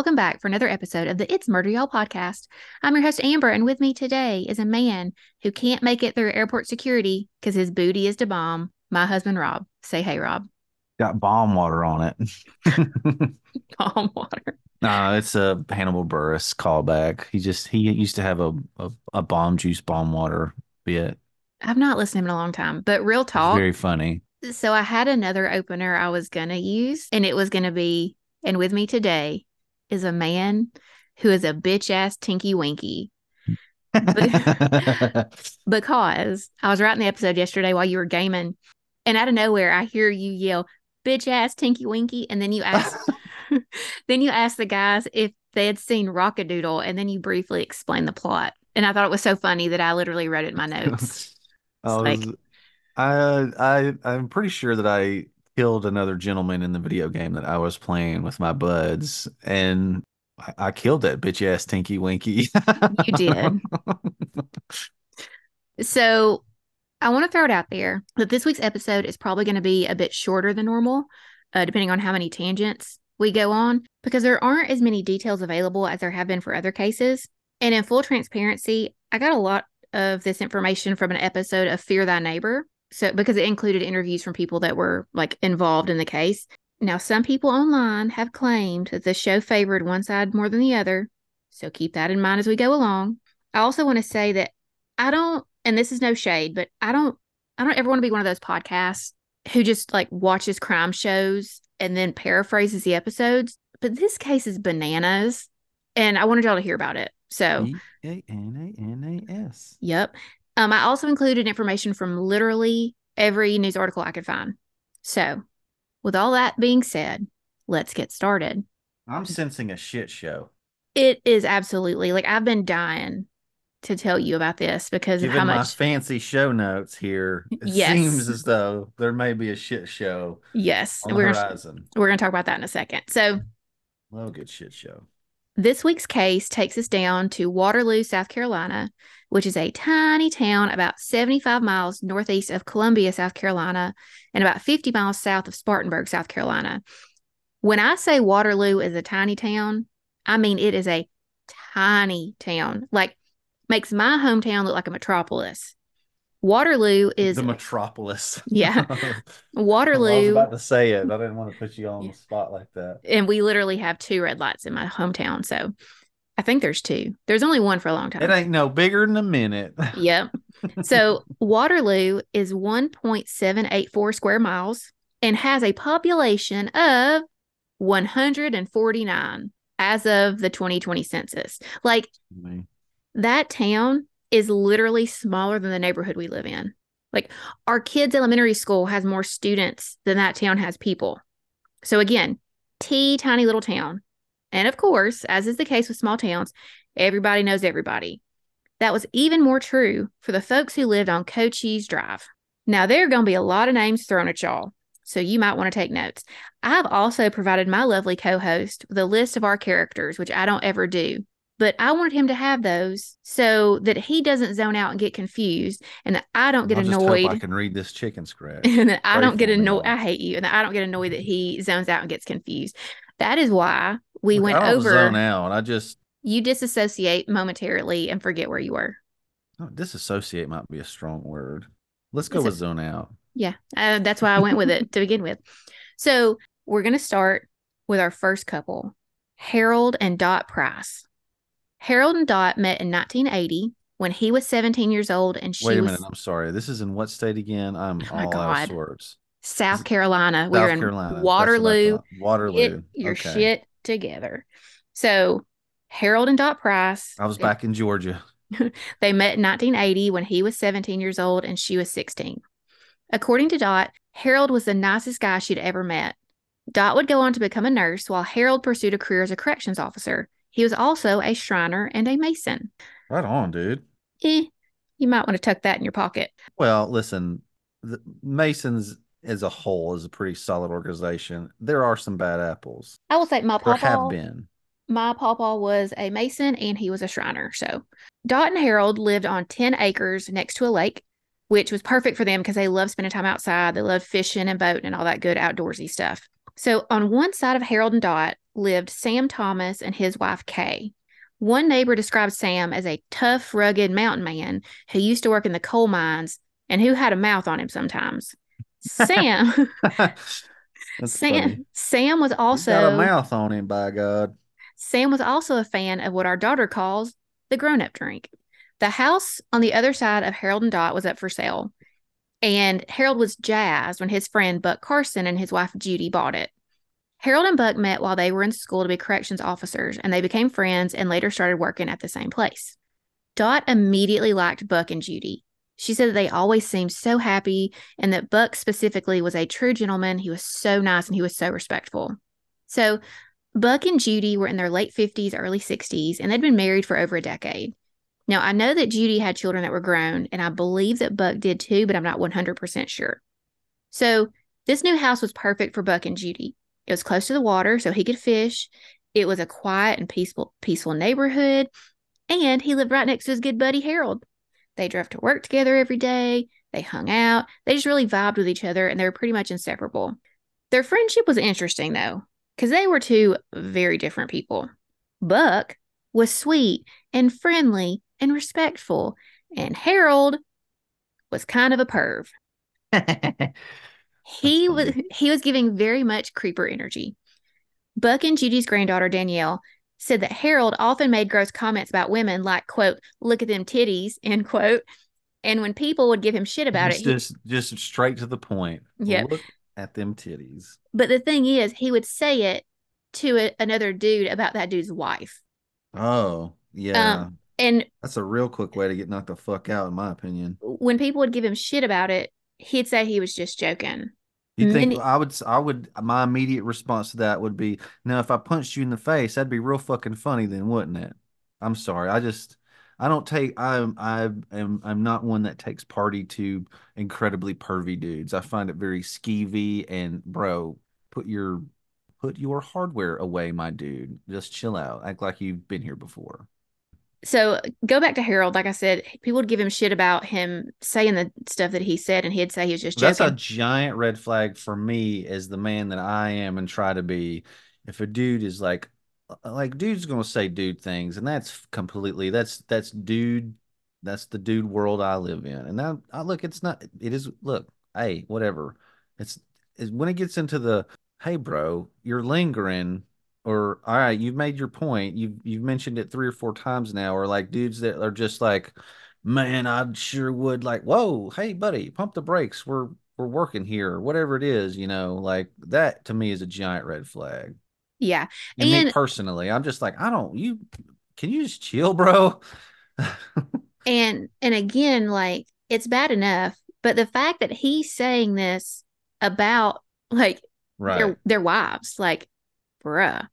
welcome back for another episode of the It's Murder Y'all podcast. I'm your host, Amber, and with me today is a man who can't make it through airport security because his booty is to bomb. My husband, Rob. Say hey, Rob. Got bomb water on it. Bomb water. no, it's a Hannibal Buress callback. He just he used to have a a, a bomb juice bomb water bit. I've not listened to him in a long time, but real It's talk. very funny. So I had another opener I was going to use, and it was going to be, and with me today is a man who is a bitch ass Tinky Winky because I was writing the episode yesterday while you were gaming, and out of nowhere I hear you yell, "Bitch ass Tinky Winky," and then you ask, then you ask the guys if they had seen Rock-a-Doodle, and then you briefly explain the plot, and I thought it was so funny that I literally wrote it in my notes. Oh, I like- I I I'm pretty sure that I killed another gentleman in the video game that I was playing with my buds, and I, I killed that bitch ass Tinky Winky. You did. So I want to throw it out there that this week's episode is probably going to be a bit shorter than normal, uh, depending on how many tangents we go on, because there aren't as many details available as there have been for other cases. And in full transparency, I got a lot of this information from an episode of Fear Thy Neighbor. So, because it included interviews from people that were like involved in the case. Now, some people online have claimed that the show favored one side more than the other. So keep that in mind as we go along. I also want to say that I don't, and this is no shade, but I don't, I don't ever want to be one of those podcasts who just like watches crime shows and then paraphrases the episodes. But this case is bananas, and I wanted y'all to hear about it. So, A N A N A S. yep. Um, I also included information from literally every news article I could find. So, with all that being said, let's get started. I'm sensing a shit show. It is absolutely like I've been dying to tell you about this because of Given how my much fancy show notes here, it Yes. seems as though there may be a shit show yes, on the we're gonna, horizon. we're going to talk about that in a second. So, Well, good shit show. This week's case takes us down to Waterloo, South Carolina, which is a tiny town about 75 miles northeast of Columbia, South Carolina, and about 50 miles south of Spartanburg, South Carolina. When I say Waterloo is a tiny town, I mean it is a tiny town. Like makes my hometown look like a metropolis. Waterloo is the metropolis. Yeah. Waterloo. I was about to say it. I didn't want to put you on the spot like that. and we literally have two red lights in my hometown. So I think there's two. There's only one for a long time. It ain't no bigger than a minute. Yep. So Waterloo is 1.784 square miles and has a population of 149 as of the 2020 census. Like mm-hmm. that town is literally smaller than the neighborhood we live in. Like our kids' elementary school has more students than that town has people. So again, tea tiny little town. And of course, as is the case with small towns, everybody knows everybody. That was even more true for the folks who lived on Cochise Drive. Now, there are going to be a lot of names thrown at y'all, so you might want to take notes. I've also provided my lovely co host with a list of our characters, which I don't ever do, but I wanted him to have those so that he doesn't zone out and get confused and that I don't get I just hope annoyed. I can read this chicken scratch. and that I Pray don't get annoyed. I hate you, and that I don't get annoyed that he zones out and gets confused. That is why we Look, went I don't over. zone out. I just You disassociate momentarily and forget where you were. oh, disassociate might be a strong word. Let's go It's a- with zone out. Yeah, uh, that's why I went with it to begin with. So we're going to start with our first couple, Harold and Dot Price. Harold and Dot met in 1980 when he was 17 years old and she Wait a was minute. I'm sorry. This is in what state again? I'm Oh all out of sorts. South Carolina. we South were in Carolina. That's what I Waterloo. Waterloo. Get your okay. shit together. So Harold and Dot Price. I was they- back in Georgia. They met in 1980 when he was 17 years old and she was 16. According to Dot, Harold was the nicest guy she'd ever met. Dot would go on to become a nurse while Harold pursued a career as a corrections officer. He was also a Shriner and a Mason. Right on, dude. Eh, you might want to tuck that in your pocket. Well, listen, the Masons as a whole is a pretty solid organization. There are some bad apples. I will say my There have been. my papa was a Mason and he was a Shriner. So Dot and Harold lived on 10 acres next to a lake, which was perfect for them because they love spending time outside. They love fishing and boating and all that good outdoorsy stuff. So on one side of Harold and Dot lived Sam Thomas and his wife Kay. One neighbor described Sam as a tough, rugged mountain man who used to work in the coal mines and who had a mouth on him sometimes. Sam Sam funny. Sam was He's got a mouth on him, by God. Sam was also a fan of what our daughter calls the grown-up drink. The house on the other side of Harold and Dot was up for sale. And Harold was jazzed when his friend Buck Carson and his wife Judy bought it. Harold and Buck met while they were in school to be corrections officers, and they became friends and later started working at the same place. Dot immediately liked Buck and Judy. She said that they always seemed so happy and that Buck specifically was a true gentleman. He was so nice and he was so respectful. So, Buck and Judy were in their late 50s, early 60s, and they'd been married for over a decade. Now, I know that Judy had children that were grown, and I believe that Buck did too, but I'm not 100% sure. So, this new house was perfect for Buck and Judy. It was close to the water, so he could fish. It was a quiet and peaceful, peaceful neighborhood, and he lived right next to his good buddy Harold. They drove to work together every day. They hung out. They just really vibed with each other, and they were pretty much inseparable. Their friendship was interesting, though, because they were two very different people. Buck was sweet and friendly and respectful, and Harold was kind of a perv. He was he was giving very much creeper energy. Buck and Judy's granddaughter Danielle said that Harold often made gross comments about women, like "quote Look at them titties," end quote. And when people would give him shit about just, it, he- just just straight to the point. Yep. Look at them titties. but the thing is, he would say it to a, another dude about that dude's wife. Oh, yeah. Um, And That's a real quick way to get knocked the fuck out, in my opinion. when people would give him shit about it, he'd say he was just joking. You think I would? I would. My immediate response to that would be, "Now, if I punched you in the face, that'd be real fucking funny, then, wouldn't it?" I'm sorry. I just, I don't take. I'm. I am. I'm not one that takes party to incredibly pervy dudes. I find it very skeevy. And bro, put your, put your hardware away, my dude. Just chill out. Act like you've been here before. So go back to Harold. Like I said, people would give him shit about him saying the stuff that he said, and he'd say he was just That's a giant red flag for me as the man that I am and try to be. If a dude is like, uh, like dude's gonna say dude things, and that's completely that's that's dude, that's the dude world I live in. And now I look, it's not. It is look, hey, whatever. It's, it's when it gets into the hey, bro, you're lingering. Or all right, you've made your point. You've you've mentioned it three or four times now. Or like dudes that are just like, man, I sure would like, whoa, hey, buddy, pump the brakes. We're we're working here, or whatever it is, you know, like that to me is a giant red flag. yeah. And, me personally, I'm just like, I don't you can you just chill, bro? And and again, like it's bad enough, but the fact that he's saying this about like right. their their wives, like, bruh.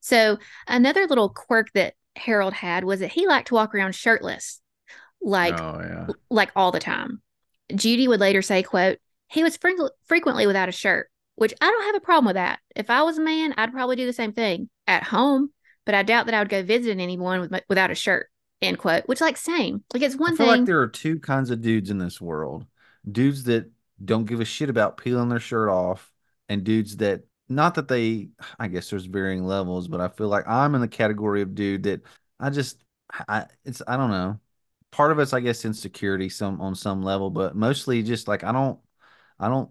So another little quirk that Harold had was that he liked to walk around shirtless, like oh yeah. like all the time. Judy would later say, quote, he was frequ- frequently without a shirt, which I don't have a problem with that. If I was a man, I'd probably do the same thing at home, but I doubt that I would go visiting anyone with, without a shirt, end quote, which like same. Like it's one I feel thing. like there are two kinds of dudes in this world. Dudes that don't give a shit about peeling their shirt off and dudes that not that they I guess there's varying levels, but I feel like I'm in the category of dude that I just I it's I don't know. Part of it's I guess insecurity some on some level, but mostly just like I don't I don't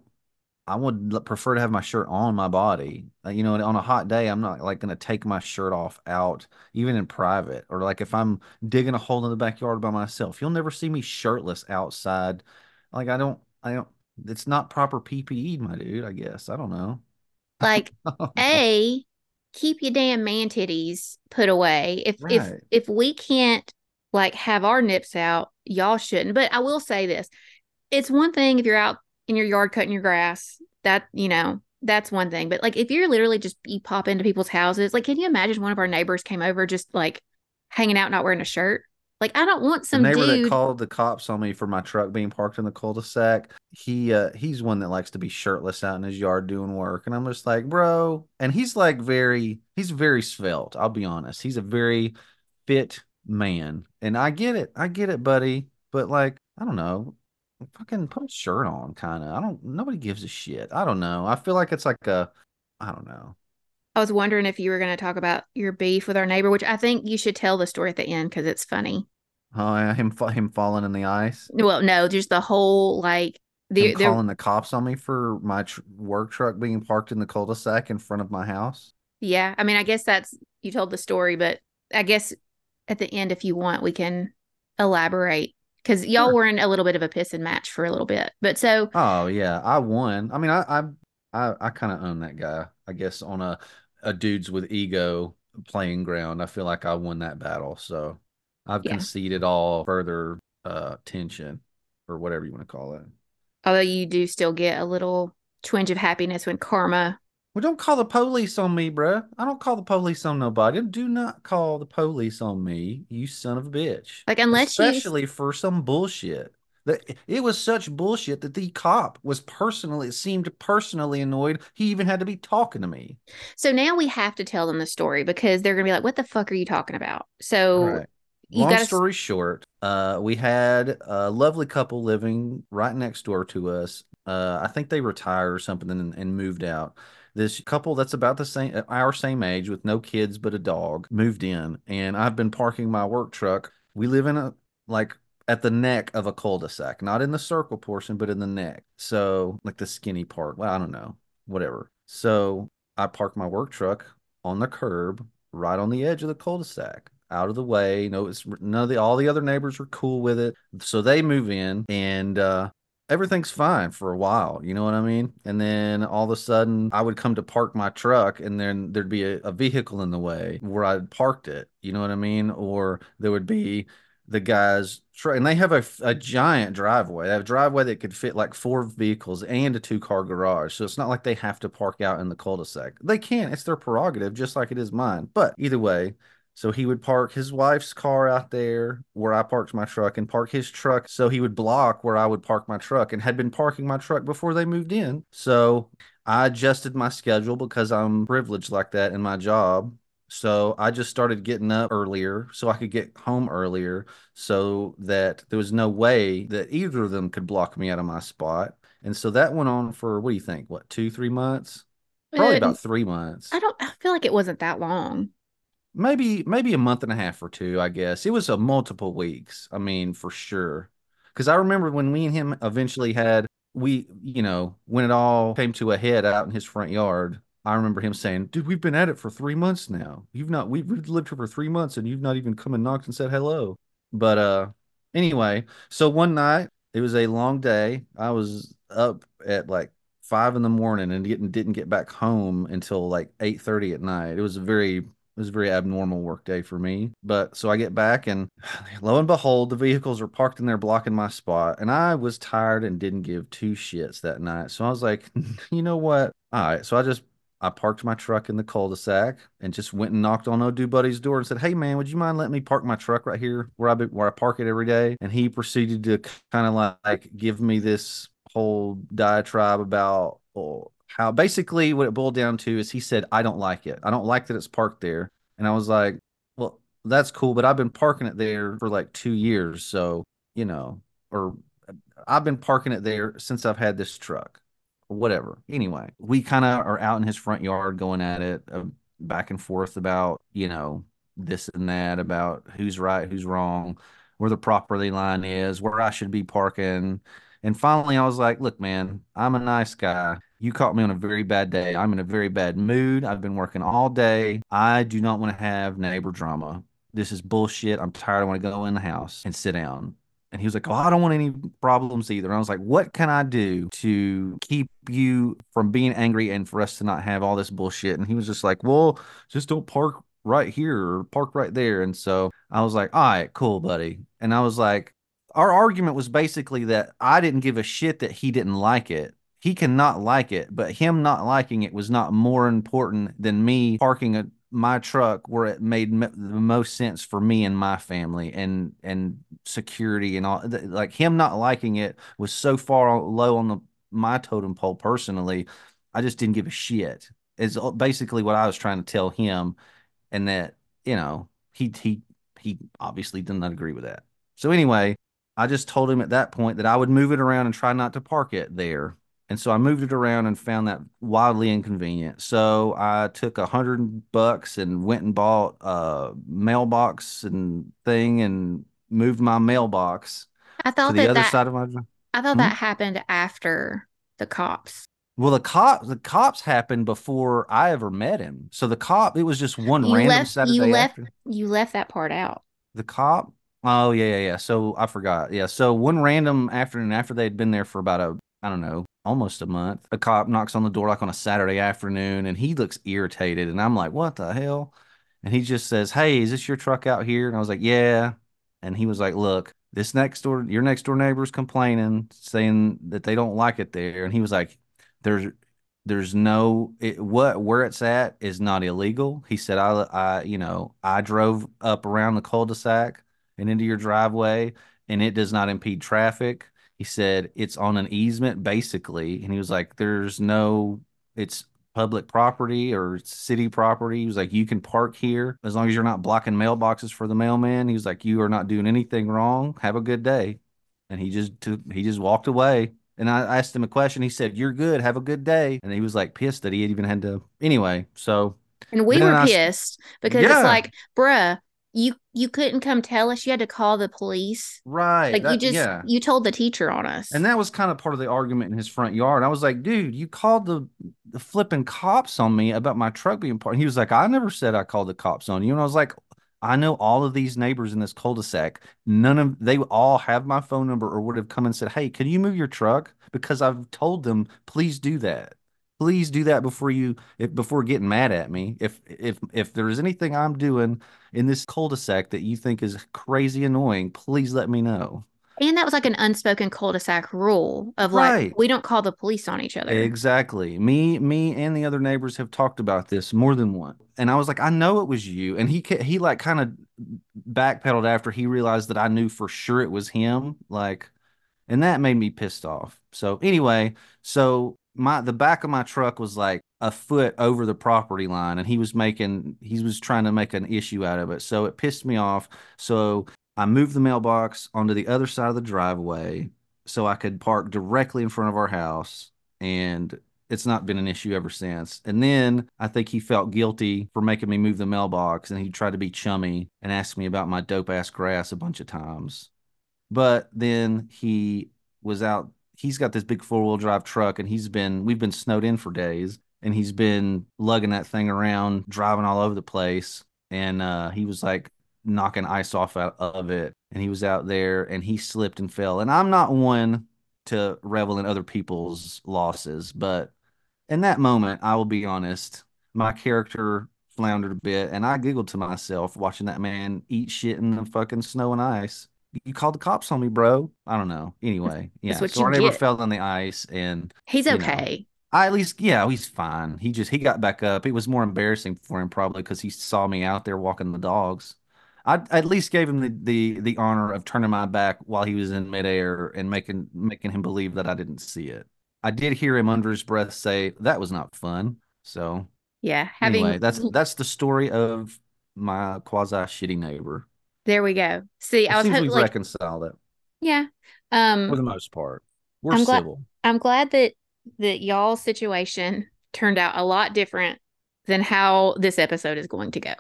I would prefer to have my shirt on my body. Uh, you know, on a hot day, I'm not like to take my shirt off out, even in private, or like if I'm digging a hole in the backyard by myself. You'll never see me shirtless outside. Like I don't, I don't. It's not proper PPE, my dude. I guess I don't know. Like oh. a keep your damn man titties put away. If if if we can't like have our nips out y'all shouldn't. But i will say this. It's one thing if you're out in your yard cutting your grass. That you know that's one thing. But like if you're literally just you pop into people's houses like can you imagine one of our neighbors came over just like hanging out not wearing a shirt like i don't want The some neighbor that dude called the cops on me for my truck being parked in the cul-de-sac, he uh he's one that likes to be shirtless out in his yard doing work. And I'm just like, bro, and he's like very he's very svelte, I'll be honest. He's a very fit man. And I get it. I get it, buddy. But like, I don't know. Fucking put a shirt on, kind of. I don't nobody gives a shit. I don't know. I feel like it's like a I don't know. I was wondering if you were going to talk about your beef with our neighbor, which I think you should tell the story at the end because it's funny. Oh, yeah, him him falling in the ice. Well, no, just the whole like the, the calling the cops on me for my tr- work truck being parked in the cul-de-sac in front of my house. Yeah, I mean, I guess that's you told the story, but I guess at the end, if you want, we can elaborate because y'all sure. were in a little bit of a piss and match for a little bit. But so, oh yeah, I won. I mean, I I I, I kind of own that guy. I guess on a a dudes with ego playing ground, I feel like I won that battle. So I've yeah. conceded all further uh tension or whatever you want to call it. Although you do still get a little twinge of happiness when karma well, don't call the police on me, bruh. I don't call the police on nobody. Do not call the police on me, you son of a bitch. Like unless especially you... for some bullshit. That it was such bullshit that the cop was personally it seemed personally annoyed. He even had to be talking to me. So now we have to tell them the story because they're gonna be like, "What the fuck are you talking about?" So, right. Long gotta... story short, uh, we had a lovely couple living right next door to us. Uh, I think they retired or something and, and moved out this couple that's about the same uh, our same age with no kids but a dog moved in and I've been parking my work truck. We live in a like at the neck of a cul-de-sac, not in the circle portion, but in the neck. So like the skinny part. Well, I don't know. Whatever. So I park my work truck on the curb right on the edge of the cul-de-sac out of the way. Know, it's none of the all the other neighbors are cool with it. So they move in and uh everything's fine for a while. You know what I mean? And then all of a sudden, I would come to park my truck, and then there'd be a, a vehicle in the way where I'd parked it. You know what I mean? Or there would be the guys and they have a, a giant driveway. They have a driveway that could fit like four vehicles and a two car garage. So it's not like they have to park out in the cul-de-sac. They can. It's their prerogative, just like it is mine. But either way, so he would park his wife's car out there where I parked my truck and park his truck so he would block where I would park my truck and had been parking my truck before they moved in. So I adjusted my schedule because I'm privileged like that in my job. So I just started getting up earlier so I could get home earlier so that there was no way that either of them could block me out of my spot. And so that went on for what do you think? What, two, three months? Probably uh, about three months. I don't I feel like it wasn't that long maybe maybe a month and a half or two i guess. It was a multiple weeks i mean for sure. Because i remember when we and him eventually had we you know when it all came to a head out in his front yard i remember him saying dude we've been at it for three months now. You've not we've, we've lived here for three months and you've not even come and knocked and said hello. But uh anyway so one night it was a long day. I was up at like five in the morning and getting didn't get back home until like eight thirty at night. It was a very it was a very abnormal work day for me. But so I get back and lo and behold, the vehicles are parked in there blocking my spot. And I was tired and didn't give two shits that night. So I was like, you know what? All right. So I just I parked my truck in the cul-de-sac and just went and knocked on Old Buddy's door and said, "Hey man, would you mind letting me park my truck right here where I be, where I park it every day?" And he proceeded to kind of like give me this whole diatribe about oh, how basically what it boiled down to is he said, I don't like it. I don't like that it's parked there. And I was like, well, that's cool, but I've been parking it there for like two years. So, you know, or I've been parking it there since I've had this truck whatever. Anyway, we kind of are out in his front yard going at it uh, back and forth about, you know, this and that, about who's right, who's wrong, where the property line is, where I should be parking. And finally, I was like, look, man, I'm a nice guy. You caught me on a very bad day. I'm in a very bad mood. I've been working all day. I do not want to have neighbor drama. This is bullshit. I'm tired. I want to go in the house and sit down. And he was like, Oh, I don't want any problems either. And I was like, What can I do to keep you from being angry and for us to not have all this bullshit? And he was just like, Well, just don't park right here or park right there. And so I was like, All right, cool, buddy. And I was like, Our argument was basically that I didn't give a shit that he didn't like it he cannot like it, but him not liking it was not more important than me parking a, my truck where it made the most sense for me and my family and and security and all like him not liking it was so far low on the my totem pole personally i just didn't give a shit is basically what i was trying to tell him and that you know he he he obviously did not agree with that. So anyway i just told him at that point that i would move it around and try not to park it there And so I moved it around and found that wildly inconvenient. So I took a hundred bucks and went and bought a mailbox and thing and moved my mailbox I to thought the that other that side of my. I thought Hmm? that happened after the cops. Well, the cop, the cops happened before I ever met him. So the cop, it was just one You random left you left after. you left that part out. The cop? Oh yeah, yeah, yeah. So I forgot. Yeah. So one random afternoon after they'd been there for about a, I don't know, almost a month, a cop knocks on the door like on a Saturday afternoon and he looks irritated. And I'm like, what the hell? And he just says, Hey, is this your truck out here? And I was like, Yeah. And he was like, Look, this next door, your next door neighbor's complaining, saying that they don't like it there. And he was like, There's there's no it, what where it's at is not illegal. He said, I, I, you know, I drove up around the cul-de-sac and into your driveway, and it does not impede traffic. He said it's on an easement basically, and he was like, there's no, it's public property or city property. He was like, you can park here as long as you're not blocking mailboxes for the mailman. He was like, you are not doing anything wrong. Have a good day. And he just took, he just walked away. And I asked him a question. He said, "You're good. Have a good day." And he was like pissed that he even had to. Anyway, so And we were I pissed because it's like, bruh, you you couldn't come tell us. You had to call the police. right, Like you just yeah. you told the teacher on us. And that was kind of part of the argument in his front yard. I was like, dude, you called the, the flipping cops on me about my truck being parked. He was like, I never said I called the cops on you. And I was like, I know all of these neighbors in this cul-de-sac. None of they all have my phone number or would have come and said, Hey, can you move your truck? Because I've told them, please do that. Please do that before you if before getting mad at me. If if if there is anything I'm doing in this cul-de-sac that you think is crazy annoying, please let me know. and that was like an unspoken cul-de-sac rule of like Right. we don't call the police on each other. Exactly. Me, me, and the other neighbors have talked about this more than once And I was like, I know it was you. And he he like kind of backpedaled after he realized that I knew for sure it was him. Like, and that made me pissed off. So anyway, so my the back of my truck was like a foot over the property line, and he was making he was trying to make an issue out of it. So it pissed me off. So I moved the mailbox onto the other side of the driveway so I could park directly in front of our house. And it's not been an issue ever since. And then I think he felt guilty for making me move the mailbox and he tried to be chummy and ask me about my dope ass grass a bunch of times. But then he was out, he's got this big four wheel drive truck and he's been, we've been snowed in for days and he's been lugging that thing around, driving all over the place. And uh, he was like knocking ice off out of it. And he was out there and he slipped and fell. And I'm not one to revel in other people's losses, but in that moment, I will be honest, my character floundered a bit and I giggled to myself watching that man eat shit in the fucking snow and ice. You called the cops on me, bro. I don't know. Anyway, yeah. what so our neighbor get. fell on the ice and He's you know. okay. I at least, yeah, he's fine. He just he got back up. It was more embarrassing for him probably because he saw me out there walking the dogs. I I at least gave him the, the the honor of turning my back while he was in midair and making making him believe that I didn't see it. I did hear him under his breath say that was not fun. So Yeah, having anyway, that's that's the story of my quasi shitty neighbor. There we go. See, It I was seems ho- we've like, reconciled it yeah. for Um, the most part. We're I'm glad- civil. I'm glad that that y'all situation turned out a lot different than how this episode is going to go.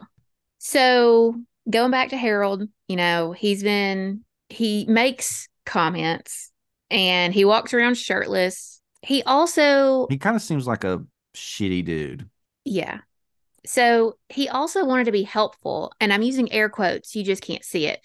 So, going back to Harold, you know, he's been he makes comments and he walks around shirtless. He also He kind of seems like a shitty dude. yeah. So, he also wanted to be helpful and I'm using air quotes, you just can't see it.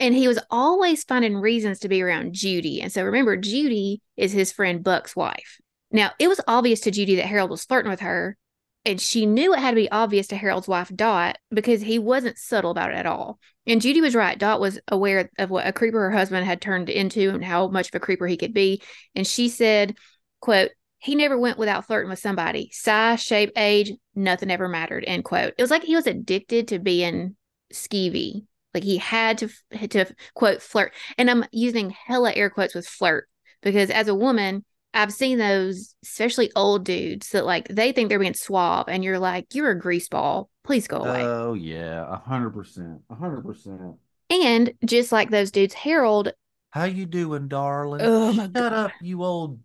And he was always finding reasons to be around Judy. And so remember, Judy is his friend Buck's wife. Now, it was obvious to Judy that Harold was flirting with her, and she knew it had to be obvious to Harold's wife, Dot, because he wasn't subtle about it at all. And Judy was right. Dot was aware of what a creeper her husband had turned into and how much of a creeper he could be. And she said, quote, he never went without flirting with somebody. Size, shape, age, nothing ever mattered, end quote. It was like he was addicted to being skeevy. Like he had to, to quote, flirt. And I'm using hella air quotes with flirt because as a woman, I've seen those, especially old dudes that like they think they're being suave, and you're like, you're a grease ball. Please go away. Oh yeah, a hundred percent, a hundred percent. and just like those dudes, Harold, How you doing, darling? Oh, my Shut God. up, you old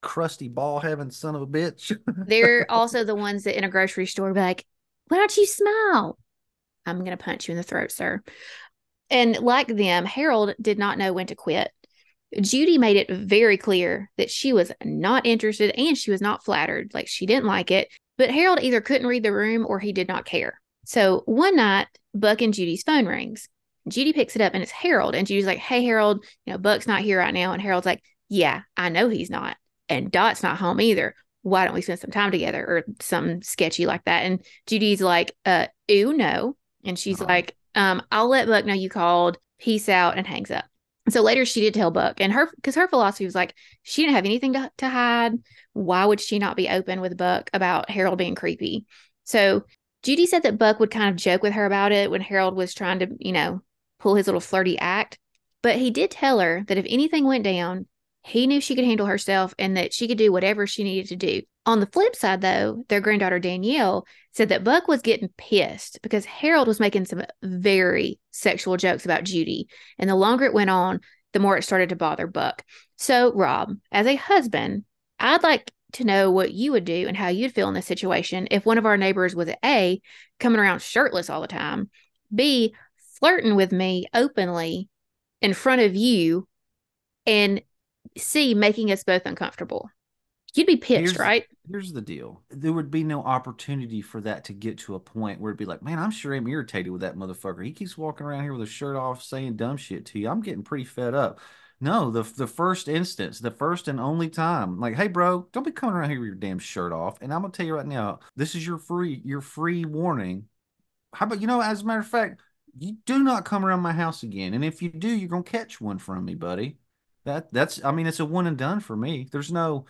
crusty ball having son of a bitch. They're also the ones that in a grocery store be like, why don't you smile? I'm going to punch you in the throat, sir. And like them, Harold did not know when to quit. Judy made it very clear that she was not interested and she was not flattered. Like she didn't like it. But Harold either couldn't read the room or he did not care. So one night, Buck and Judy's phone rings. Judy picks it up and it's Harold. And Judy's like, Hey, Harold, you know, Buck's not here right now. And Harold's like, Yeah, I know he's not. And Dot's not home either. Why don't we spend some time together or something sketchy like that? And Judy's like, uh, ew, no. And she's uh-huh. like, um, I'll let Buck know you called. Peace out and hangs up. So later she did tell Buck, and her because her philosophy was like she didn't have anything to, to hide. Why would she not be open with Buck about Harold being creepy? So Judy said that Buck would kind of joke with her about it when Harold was trying to, you know, pull his little flirty act. But he did tell her that if anything went down, he knew she could handle herself and that she could do whatever she needed to do. On the flip side, though, their granddaughter Danielle said that Buck was getting pissed because Harold was making some very sexual jokes about Judy. And the longer it went on, the more it started to bother Buck. So, Rob, as a husband, I'd like to know what you would do and how you'd feel in this situation if one of our neighbors was A, coming around shirtless all the time, B, flirting with me openly in front of you, and C, making us both uncomfortable. You'd be pissed, here's, right? Here's the deal. There would be no opportunity for that to get to a point where it'd be like, man, I'm sure I'm irritated with that motherfucker. He keeps walking around here with his shirt off saying dumb shit to you. I'm getting pretty fed up. No, the the first instance, the first and only time, like, hey, bro, don't be coming around here with your damn shirt off. And I'm gonna tell you right now, this is your free your free warning. How about you know, as a matter of fact, you do not come around my house again. And if you do, you're gonna catch one from me, buddy. That that's I mean it's a one and done for me. There's no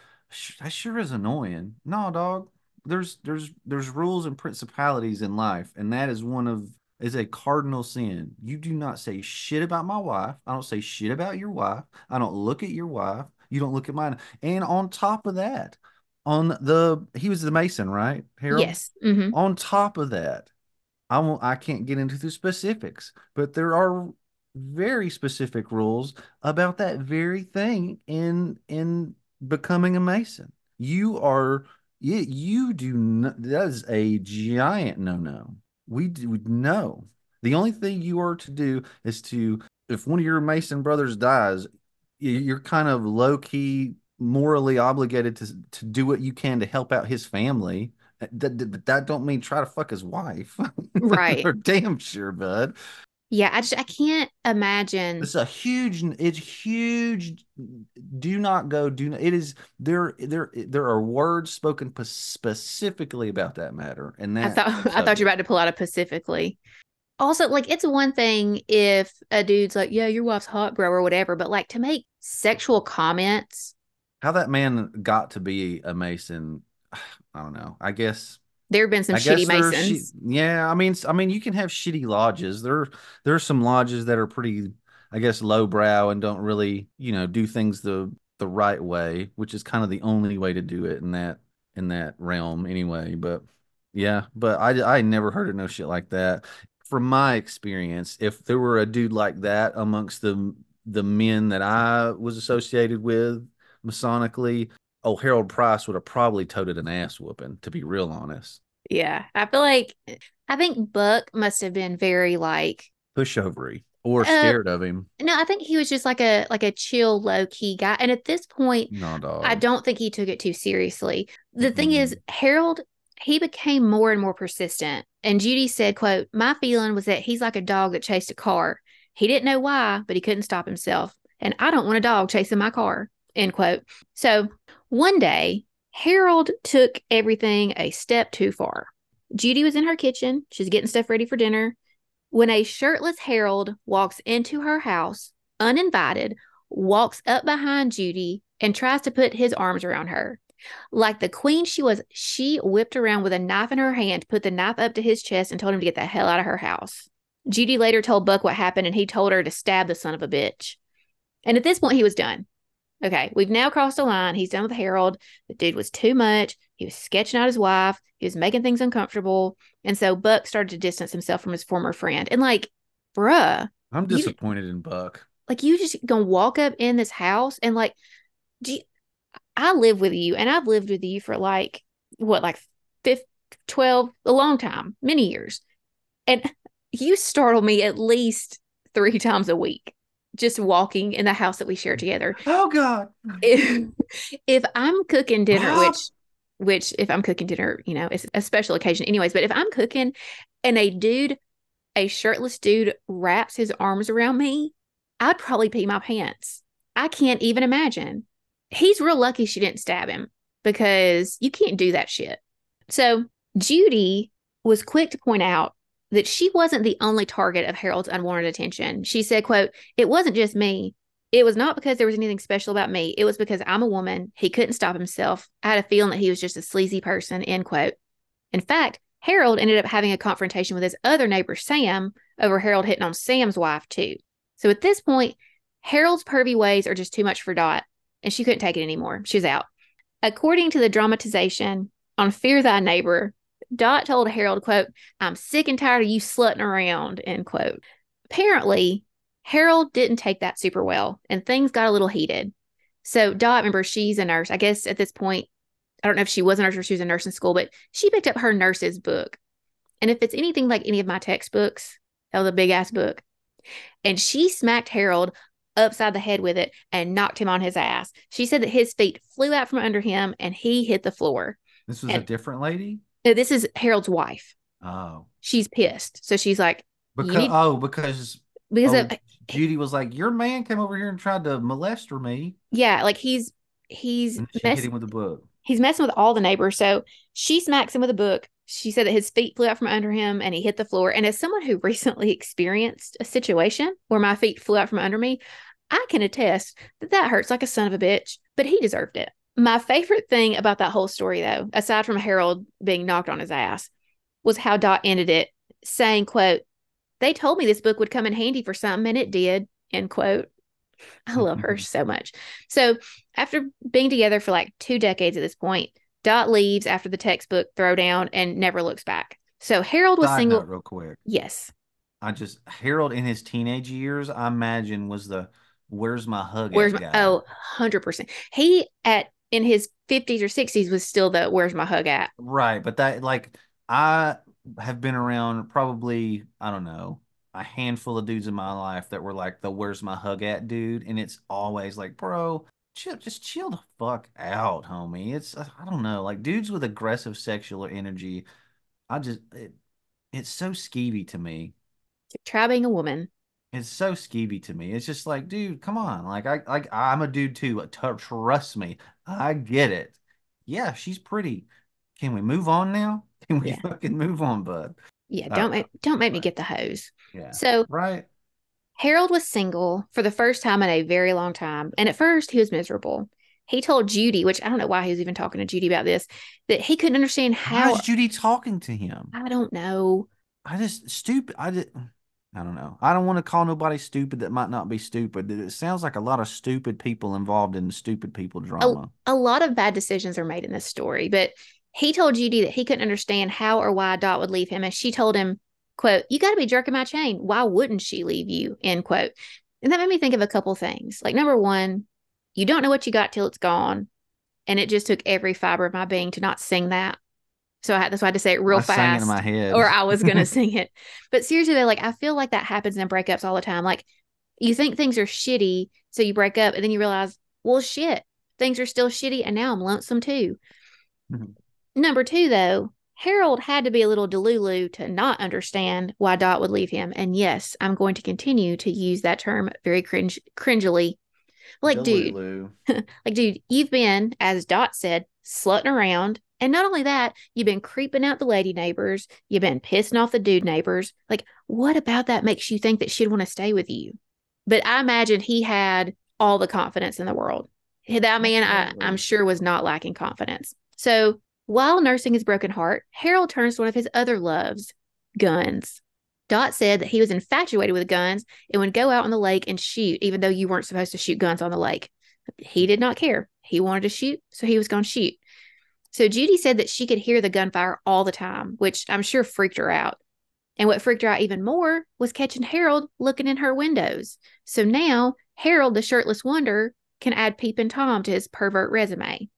that sure is annoying. No, dog. There's there's there's rules and principalities in life, and that is one of is a cardinal sin. You do not say shit about my wife. I don't say shit about your wife. I don't look at your wife. You don't look at mine. And on top of that, on the he was the mason, right? Harold? Yes. Mm-hmm. On top of that, I won't I can't get into the specifics, but there are very specific rules about that very thing in in becoming a mason. You are you, you do not, that is a giant no no. We do know the only thing you are to do is to if one of your mason brothers dies, you're kind of low key morally obligated to to do what you can to help out his family. That, that, that don't mean try to fuck his wife, right? damn sure, bud. Yeah, I just I can't imagine. It's a huge. It's huge. Do not go. Do not. It is there. There. There are words spoken specifically about that matter, and that. I thought I thought you were about to pull out a specifically. Also, like it's one thing if a dude's like, "Yeah, your wife's hot, bro," or whatever, but like to make sexual comments. How that man got to be a mason, I don't know. I guess there have been some I shitty masons. yeah, I mean, I mean, you can have shitty lodges. There, there are some lodges that are pretty, I guess, lowbrow and don't really, you know, do things the the right way, which is kind of the only way to do it in that in that realm, anyway. But yeah, but I I never heard of no shit like that. From my experience, if there were a dude like that amongst the the men that I was associated with masonically, oh, Harold Price would have probably toted an ass whooping, to be real honest. Yeah. I feel like I think Buck must have been very like pushovery or uh, scared of him. No, I think he was just like a like a chill, low key guy. And at this point, no. I don't think he took it too seriously. The mm-hmm. thing is, Harold he became more and more persistent. And Judy said, quote, My feeling was that he's like a dog that chased a car. He didn't know why, but he couldn't stop himself. And I don't want a dog chasing my car. End quote. So one day, Harold took everything a step too far. Judy was in her kitchen. She's getting stuff ready for dinner. When a shirtless Harold walks into her house, uninvited, walks up behind Judy and tries to put his arms around her. Like the queen she was, she whipped around with a knife in her hand, put the knife up to his chest, and told him to get the hell out of her house. Judy later told Buck what happened, and he told her to stab the son of a bitch. And at this point, he was done. Okay, we've now crossed a line. He's done with Harold. The dude was too much. He was sketching out his wife. He was making things uncomfortable. And so Buck started to distance himself from his former friend. And like, bruh. I'm disappointed you, in Buck. Like, you just gonna walk up in this house and like, do you, I live with you and I've lived with you for like, what, like 15, 12, a long time, many years. And you startle me at least three times a week just walking in the house that we share together. Oh God. If, if I'm cooking dinner, Wow. which which if I'm cooking dinner, you know, it's a special occasion anyways, but if I'm cooking and a dude, a shirtless dude wraps his arms around me, I'd probably pee my pants. I can't even imagine. He's real lucky she didn't stab him because you can't do that shit. So Judy was quick to point out that she wasn't the only target of Harold's unwanted attention. She said, quote, it wasn't just me. It was not because there was anything special about me. It was because I'm a woman. He couldn't stop himself. I had a feeling that he was just a sleazy person, end quote. In fact, Harold ended up having a confrontation with his other neighbor, Sam, over Harold hitting on Sam's wife, too. So at this point, Harold's pervy ways are just too much for Dot, and she couldn't take it anymore. She was out. According to the dramatization on Fear Thy Neighbor, Dot told Harold, quote, I'm sick and tired of you slutting around, end quote. Apparently, Harold didn't take that super well, and things got a little heated. So Dot, remember, she's a nurse. I guess at this point, I don't know if she was a nurse or she was a nurse in school, but she picked up her nurse's book. And if it's anything like any of my textbooks, that was a big ass book. And she smacked Harold upside the head with it and knocked him on his ass. She said that his feet flew out from under him and he hit the floor. This was a different lady. This is Harold's wife. Oh, She's pissed. So she's like, because need- oh, because because oh, of, Judy was like, your man came over here and tried to molest me, yeah, like he's he's and mess, hit him with a book. he's messing with all the neighbors. So she smacks him with a book. She said that his feet flew out from under him and he hit the floor. And as someone who recently experienced a situation where my feet flew out from under me, I can attest that that hurts like a son of a bitch, but he deserved it. My favorite thing about that whole story, though, aside from Harold being knocked on his ass, was how Dot ended it, saying, quote, they told me this book would come in handy for something, and it did, end quote. I love her so much. So after being together for like two decades at this point, Dot leaves after the textbook throwdown and never looks back. So Harold was Side single. real quick. Yes. I just Harold in his teenage years, I imagine was the where's my hug Where's my guy. oh 100%. He at in his 50s or 60s was still the where's my hug at? Right, but that like I have been around probably I don't know a handful of dudes in my life that were like the where's my hug at dude, and it's always like bro, chill, just chill the fuck out, homie. It's uh, I don't know like dudes with aggressive sexual energy. I just it, it's so skeevy to me. Try being a woman. It's so skeevy to me. It's just like, dude, come on. Like I like I'm a dude too. t- trust me, I get it. Yeah, she's pretty. Can we move on now? Can we Yeah. fucking move on, bud? Yeah, uh, don't don't make don't make me get the hose. Yeah. So Right. Harold was single for the first time in a very long time. And at first, he was miserable. He told Judy, which I don't know why he was even talking to Judy about this, that he couldn't understand how. How's Judy talking to him? I don't know. I just stupid. I just I don't know. I don't want to call nobody stupid that might not be stupid. It sounds like a lot of stupid people involved in stupid people drama. A lot of bad decisions are made in this story, but he told Judy that he couldn't understand how or why Dot would leave him. And she told him, quote, you got to be jerking my chain. Why wouldn't she leave you? End quote. And that made me think of a couple things. Like, number one, you don't know what you got till it's gone. And it just took every fiber of my being to not sing that. So I had, that's why I had to say it real I fast in my head. or I was gonna sing it. But seriously, though, like I feel like that happens in breakups all the time. Like you think things are shitty, so you break up, and then you realize, well, shit, things are still shitty, and now I'm lonesome too. Mhm. Number two, though, Harold had to be a little delulu to not understand why Dot would leave him. And yes, I'm going to continue to use that term very cringe cringily. Like, dude, Delulu. like, dude, you've been, as Dot said, slutting around. And not only that, you've been creeping out the lady neighbors. You've been pissing off the dude neighbors. Like, what about that makes you think that she'd want to stay with you? But I imagine he had all the confidence in the world. That man, I, I'm sure, was not lacking confidence. So while nursing his broken heart, Harold turns to one of his other loves guns. Dot said that he was infatuated with guns and would go out on the lake and shoot, even though you weren't supposed to shoot guns on the lake. He did not care. He wanted to shoot, so he was going to shoot. So Judy said that she could hear the gunfire all the time, which I'm sure freaked her out. And what freaked her out even more was catching Harold looking in her windows. So now Harold, the shirtless wonder, can add Peepin' Tom to his pervert resume.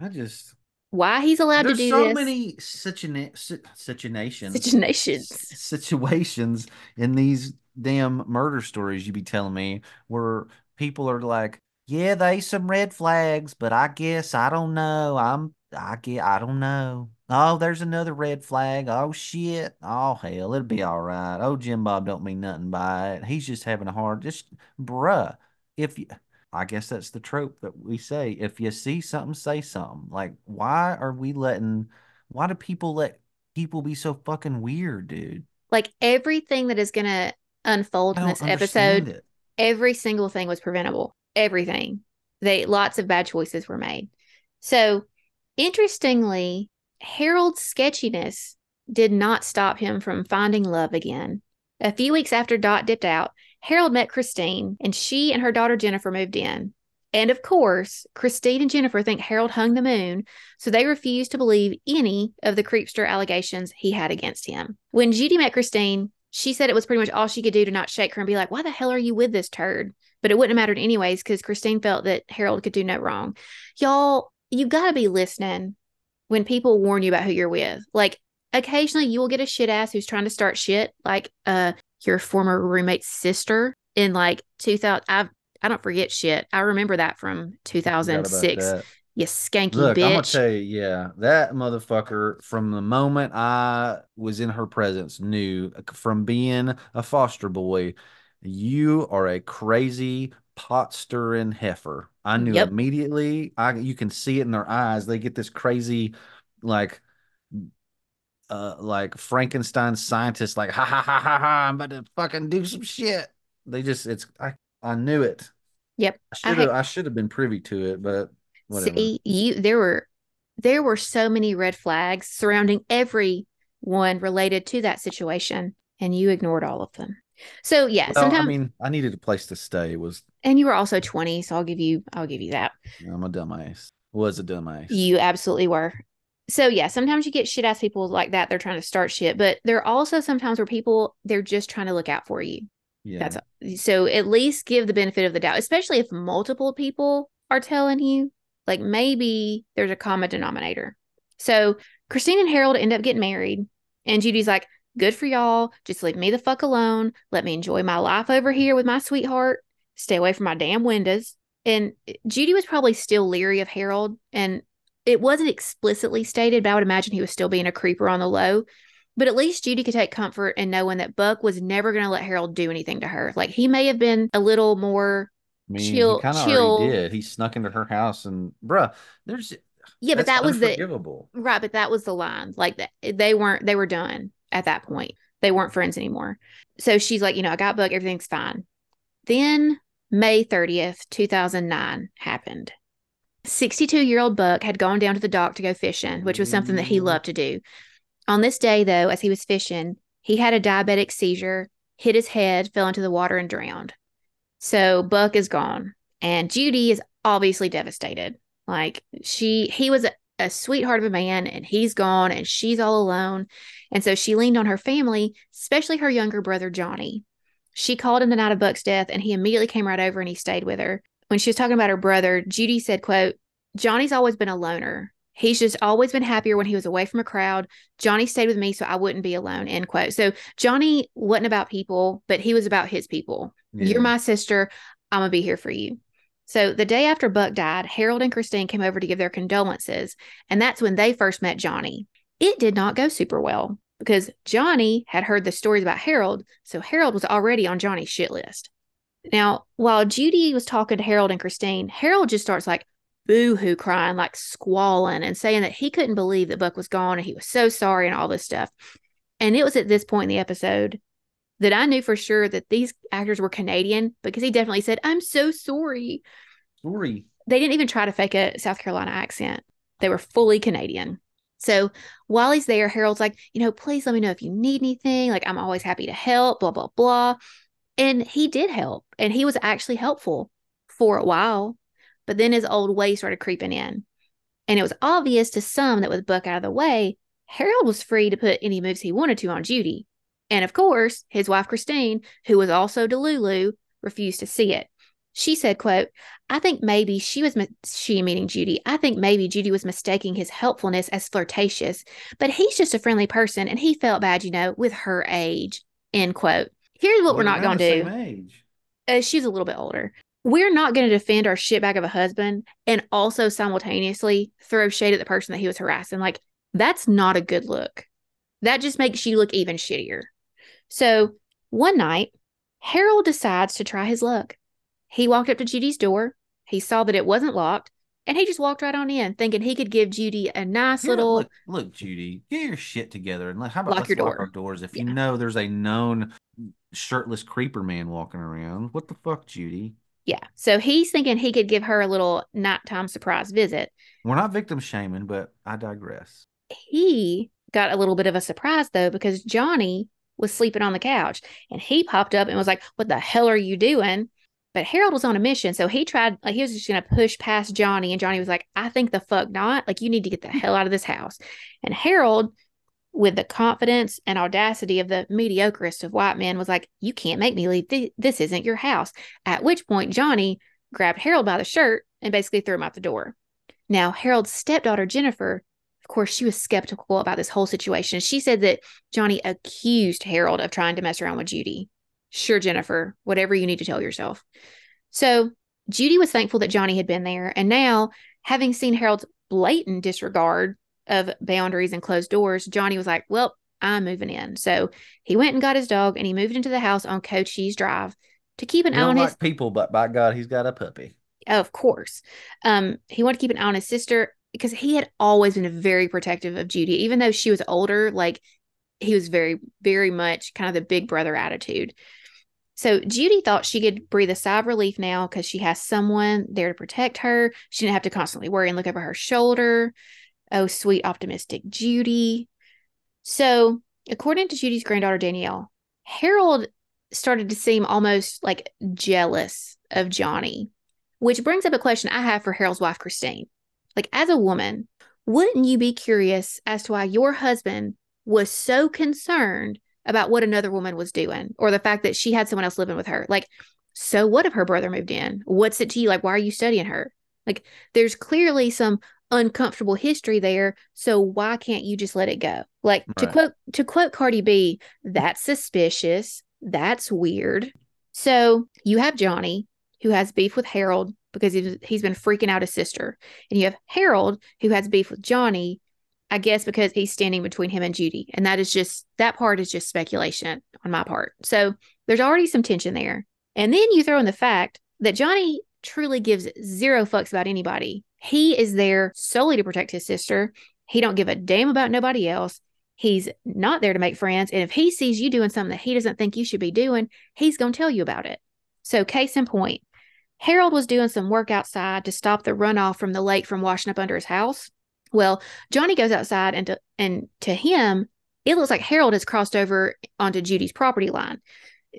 I just Why he's allowed there's to do so this? many situa- si- situations situations. situations in these damn murder stories you be telling me where people are like, yeah, they some red flags, but I guess I don't know. I'm I get I don't know. Oh, there's another red flag. Oh shit. Oh hell, it'll be all right. Oh, Jim Bob don't mean nothing by it. He's just having a hard just bruh. If you I guess that's the trope that we say. If you see something, say something. Like, why are we letting why do people let people be so fucking weird, dude? Like everything that is going to unfold in this episode, it. every single thing was preventable. Everything. They lots of bad choices were made. So, interestingly, Harold's sketchiness did not stop him from finding love again. A few weeks after Dot dipped out, Harold met Christine, and she and her daughter Jennifer moved in. And of course, Christine and Jennifer think Harold hung the moon, so they refuse to believe any of the creepster allegations he had against him. When Judy met Christine, she said it was pretty much all she could do to not shake her and be like, Why the hell are you with this turd? But it wouldn't have mattered anyways because Christine felt that Harold could do no wrong. Y'all, you got to be listening when people warn you about who you're with. Like, occasionally you will get a shit ass who's trying to start shit, like uh your former roommate's sister in like 2000. I I don't forget shit. I remember that from 2006. that. You skanky Look, I'm gonna bitch. tell you, yeah, that motherfucker from the moment I was in her presence knew from being a foster boy, you are a crazy pot stirring heifer. I knew Yep. immediately. I you can see it in their eyes. They get this crazy, like, uh, like Frankenstein scientist, like ha ha ha ha ha. I'm about to fucking do some shit. They just, it's I, I knew it. Yep. I should have, I should have been privy to it, but whatever. See, you there were there were so many red flags surrounding everyone related to that situation, and you ignored all of them. So yeah, Well, sometimes I mean, I needed a place to stay. Was and you were also 20, so I'll give you I'll give you that. I'm a dumbass. Was a dumbass. You absolutely were. So yeah, sometimes you get shit ass people like that. They're trying to start shit, but there are also sometimes where people they're just trying to look out for you. yeah. That's so at least give the benefit of the doubt, especially if multiple people are telling you. Like maybe there's a common denominator. So Christine and Harold end up getting married, and Judy's like, "Good for y'all. Just leave me the fuck alone. Let me enjoy my life over here with my sweetheart. Stay away from my damn windows." And Judy was probably still leery of Harold, and it wasn't explicitly stated, but I would imagine he was still being a creeper on the low. But at least Judy could take comfort in knowing that Buck was never going to let Harold do anything to her. Like he may have been a little more, I mean, chill- he kind of chill. did. He snuck into her house and, bruh, there's yeah, but that was the right. But that was the line. Like they weren't. They were done at that point. They weren't friends anymore. So she's like, you know, I got Buck. Everything's fine. Then May thirtieth, two thousand nine, happened. 62 year old Buck had gone down to the dock to go fishing, which was something that he mm. loved to do. On this day, though, as he was fishing, he had a diabetic seizure, hit his head, fell into the water, and drowned. So Buck is gone. And Judy is obviously devastated. Like she, he was a, a sweetheart of a man, and he's gone, and she's all alone. And so she leaned on her family, especially her younger brother, Johnny. She called him the night of Buck's death, and he immediately came right over and he stayed with her when she was talking about her brother, Judy said, quote, Johnny's always been a loner. He's just always been happier when he was away from a crowd. Johnny stayed with me so I wouldn't be alone, end quote. So Johnny wasn't about people, but he was about his people. Yeah. You're my sister. I'm going to be here for you. So the day after Buck died, Harold and Christine came over to give their condolences. And that's when they first met Johnny. It did not go super well because Johnny had heard the stories about Harold. So Harold was already on Johnny's shit list. Now, while Judy was talking to Harold and Christine, Harold just starts like boo hoo crying, like squalling and saying that he couldn't believe that Buck was gone and he was so sorry and all this stuff. And it was at this point in the episode that I knew for sure that these actors were Canadian because he definitely said, I'm so sorry. Sorry. They didn't even try to fake a South Carolina accent, they were fully Canadian. So while he's there, Harold's like, you know, please let me know if you need anything. Like, I'm always happy to help, blah, blah, blah. And he did help, and he was actually helpful for a while. But then his old ways started creeping in. And it was obvious to some that with Buck out of the way, Harold was free to put any moves he wanted to on Judy. And of course, his wife Christine, who was also Delulu, refused to see it. She said, quote, I think maybe she was, she meaning Judy, I think maybe Judy was mistaking his helpfulness as flirtatious, but he's just a friendly person and he felt bad, you know, with her age, end quote. Here's what we're not going to do. Age. Uh, she's a little bit older. We're not going to defend our shitbag of a husband and also simultaneously throw shade at the person that he was harassing. Like, that's not a good look. That just makes you look even shittier. So one night, Harold decides to try his luck. He walked up to Judy's door. He saw that it wasn't locked, and he just walked right on in, thinking he could give Judy a nice Here, little. Look, look, Judy, get your shit together and let, how about Lock let's your lock door. our doors if Yeah. you know there's a known shirtless creeper man walking around. What the fuck, Judy? Yeah. So he's thinking he could give her a little nighttime surprise visit. We're not victim shaming, but I digress. He got a little bit of a surprise though, because Johnny was sleeping on the couch and he popped up and was like, What the hell are you doing? But Harold was on a mission. So he tried, like, he was just going to push past Johnny. And Johnny was like, I think the fuck not. Like, you need to get the hell out of this house. And Harold, with the confidence and audacity of the mediocrist of white men, was like, You can't make me leave. Th- This isn't your house. At which point, Johnny grabbed Harold by the shirt and basically threw him out the door. Now, Harold's stepdaughter, Jennifer, of course, she was skeptical about this whole situation. She said that Johnny accused Harold of trying to mess around with Judy. Sure, Jennifer, whatever you need to tell yourself. So, Judy was thankful that Johnny had been there. And now, having seen Harold's blatant disregard of boundaries and closed doors, Johnny was like, Well, I'm moving in. So, he went and got his dog and he moved into the house on Cochise Drive to keep an eye on his people, but by God, he's got a puppy. of course. Um, he wanted to keep an eye on his sister because he had always been very protective of Judy, even though she was older. Like he was very, very much kind of the big brother attitude. So Judy thought she could breathe a sigh of relief now because she has someone there to protect her. She didn't have to constantly worry and look over her shoulder. Oh, sweet, optimistic Judy. So, according to Judy's granddaughter Danielle, Harold started to seem almost like jealous of Johnny, which brings up a question I have for Harold's wife, Christine. Like, as a woman, wouldn't you be curious as to why your husband was so concerned about what another woman was doing or the fact that she had someone else living with her? Like, so what if her brother moved in? What's it to you? Like, why are you studying her? Like, there's clearly some uncomfortable history there. So why can't you just let it go? Like to quote to quote Cardi B, that's suspicious. That's weird. So you have Johnny who has beef with Harold because he's he's been freaking out his sister. And you have Harold who has beef with Johnny, I guess because he's standing between him and Judy. And that is just that part is just speculation on my part. So there's already some tension there. And then you throw in the fact that Johnny truly gives zero fucks about anybody. He is there solely to protect his sister. He don't give a damn about nobody else. He's not there to make friends. And if he sees you doing something that he doesn't think you should be doing, he's going to tell you about it. So, case in point, Harold was doing some work outside to stop the runoff from the lake from washing up under his house. Well, Johnny goes outside and to, and to him, it looks like Harold has crossed over onto Judy's property line.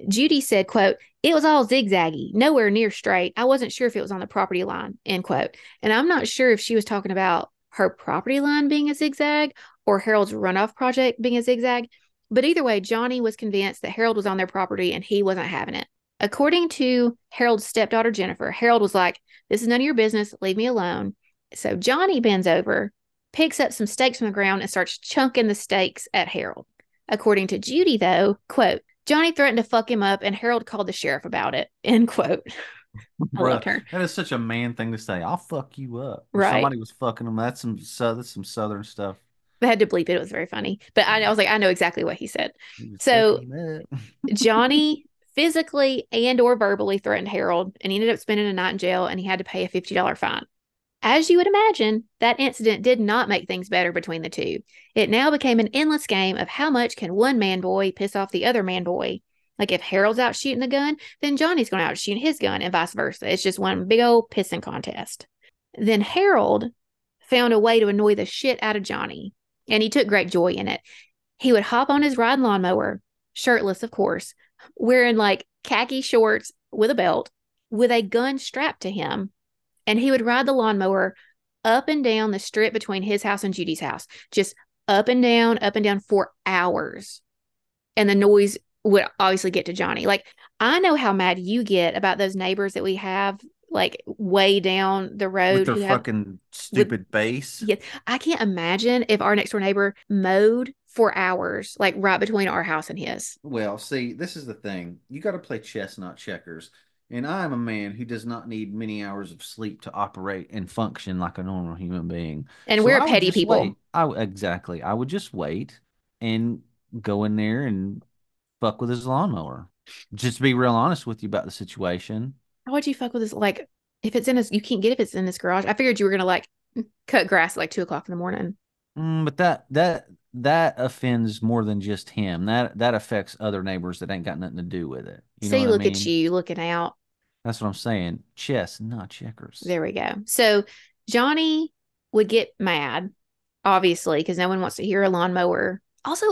Judy said, quote, it was all zigzaggy, nowhere near straight. I wasn't sure if it was on the property line, end quote. And I'm not sure if she was talking about her property line being a zigzag or Harold's runoff project being a zigzag. But either way, Johnny was convinced that Harold was on their property and he wasn't having it. According to Harold's stepdaughter, Jennifer, Harold was like, This is none of your business. Leave me alone. So Johnny bends over, picks up some stakes from the ground, and starts chunking the stakes at Harold. According to Judy, though, quote, Johnny threatened to fuck him up and Harold called the sheriff about it, end quote. Her. That is such a man thing to say. I'll fuck you up. Right. Somebody was fucking him. That's some sou- that's some southern stuff. I had to bleep it. It was very funny. But I, I was like, I know exactly what he said. He So- fucking him up. Johnny physically and or verbally threatened Harold and he ended up spending a night in jail and he had to pay a $50 fine. As you would imagine, that incident did not make things better between the two. It now became an endless game of how much can one man boy piss off the other man boy. Like if Harold's out shooting the gun, then Johnny's going out shooting his gun and vice versa. It's just one big old pissing contest. Then Harold found a way to annoy the shit out of Johnny, and he took great joy in it. He would hop on his riding lawnmower, shirtless, of course, wearing like khaki shorts with a belt, with a gun strapped to him, and he would ride the lawnmower up and down the strip between his house and Judy's house, just up and down, up and down for hours. And the noise would obviously get to Johnny. Like I know how mad you get about those neighbors that we have like way down the road with their who have fucking stupid bass. yeah, I can't imagine if our next door neighbor mowed for hours, like right between our house and his. Well, see, this is the thing. You got to play chess, not checkers. And I am a man who does not need many hours of sleep to operate and function like a normal human being. And So we're petty people. wait. I exactly. I would just wait and go in there and fuck with his lawnmower. Just to be real honest with you about the situation. How would you fuck with this? Like, if it's in his, you can't get if it's in his garage. I figured you were gonna like cut grass at like two o'clock in the morning. Mm, but that that that offends more than just him. That that affects other neighbors that ain't got nothing to do with it. You know See, what I look at you looking out. That's what I'm saying. Chess, not checkers. There we go. So Johnny would get mad, obviously, because no one wants to hear a lawnmower. Also,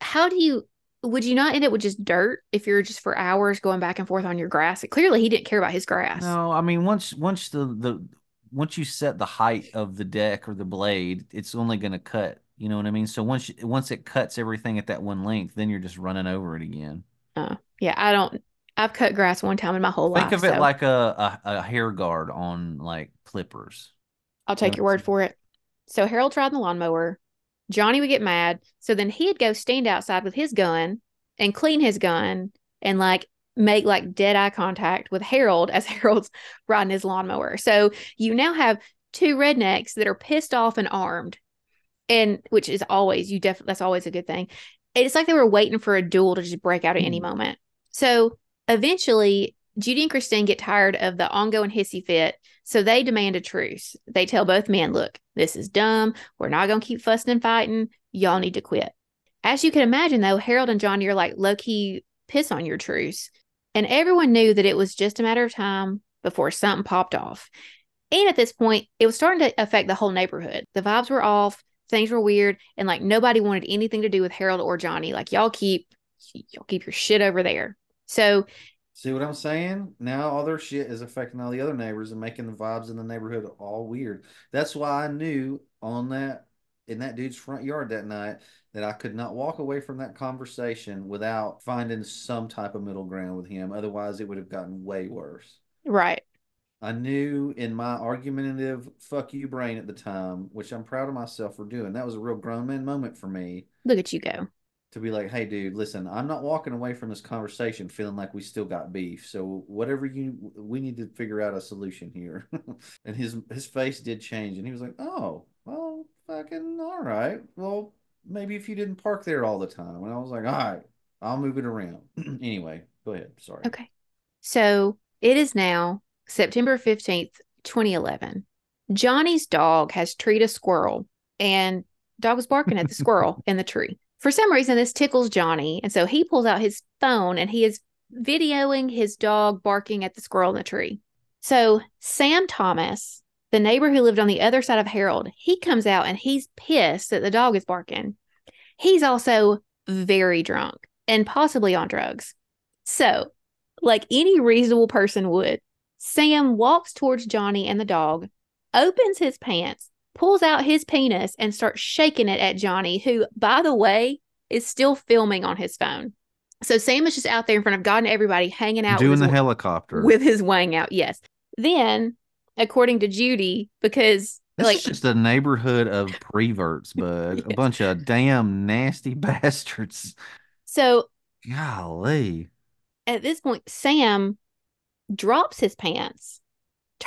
how do you would you not end up with just dirt if you're just for hours going back and forth on your grass? Clearly, he didn't care about his grass. No, I mean once once the the once you set the height of the deck or the blade, it's only going to cut. You know what I mean? So once once it cuts everything at that one length, then you're just running over it again. Oh, yeah, I don't. I've cut grass one time in my whole Think life. Think of it so like a, a a hair guard on like clippers. I'll take your word for it. So Harold tried the lawnmower. Johnny would get mad. So then he'd go stand outside with his gun and clean his gun and like make like dead eye contact with Harold as Harold's riding his lawnmower. So you now have two rednecks that are pissed off and armed. And which is always you definitely that's always a good thing. It's like they were waiting for a duel to just break out at any Hmm. moment. So eventually Judy and Christine get tired of the ongoing hissy fit so they demand a truce. They tell both men, look, this is dumb. We're not going to keep fussing and fighting. Y'all need to quit. As you can imagine, though, Harold and Johnny are like low key piss on your truce. And everyone knew that it was just a matter of time before something popped off. And at this point, it was starting to affect the whole neighborhood. The vibes were off, things were weird, and like nobody wanted anything to do with Harold or Johnny. Like y'all keep y'all keep your shit over there. So See what I'm saying? Now all their shit is affecting all the other neighbors and making the vibes in the neighborhood all weird. That's why I knew on that in that dude's front yard that night that I could not walk away from that conversation without finding some type of middle ground with him. Otherwise, it would have gotten way worse. right. I knew in my argumentative fuck you brain at the time, which I'm proud of myself for doing. That was a real grown man moment for me Look at you go. To be like, hey, dude, listen, I'm not walking away from this conversation feeling like we still got beef. So whatever you, we need to figure out a solution here. and his his face did change, and he was like, oh, well, fucking all right. Well, maybe if you didn't park there all the time. And I was like, all right, I'll move it around. anyway, go ahead. Sorry. Okay. So it is now September 15th, 2011. Johnny's dog has treed a squirrel and dog was barking at the squirrel in the tree. For some reason, this tickles Johnny. And so he pulls out his phone and he is videoing his dog barking at the squirrel in the tree. So Sam Thomas, the neighbor who lived on the other side of Harold, he comes out and he's pissed that the dog is barking. He's also very drunk and possibly on drugs. So, like any reasonable person would, Sam walks towards Johnny and the dog, opens his pants, pulls out his penis, and starts shaking it at Johnny, who, by the way, is still filming on his phone. So Sam is just out there in front of God and everybody hanging out Doing the his, helicopter. with his wang out. Yes. Then, according to Judy, because This like is just a neighborhood of preverts, bud. A bunch of damn nasty bastards. so Golly. at this point, Sam drops his pants,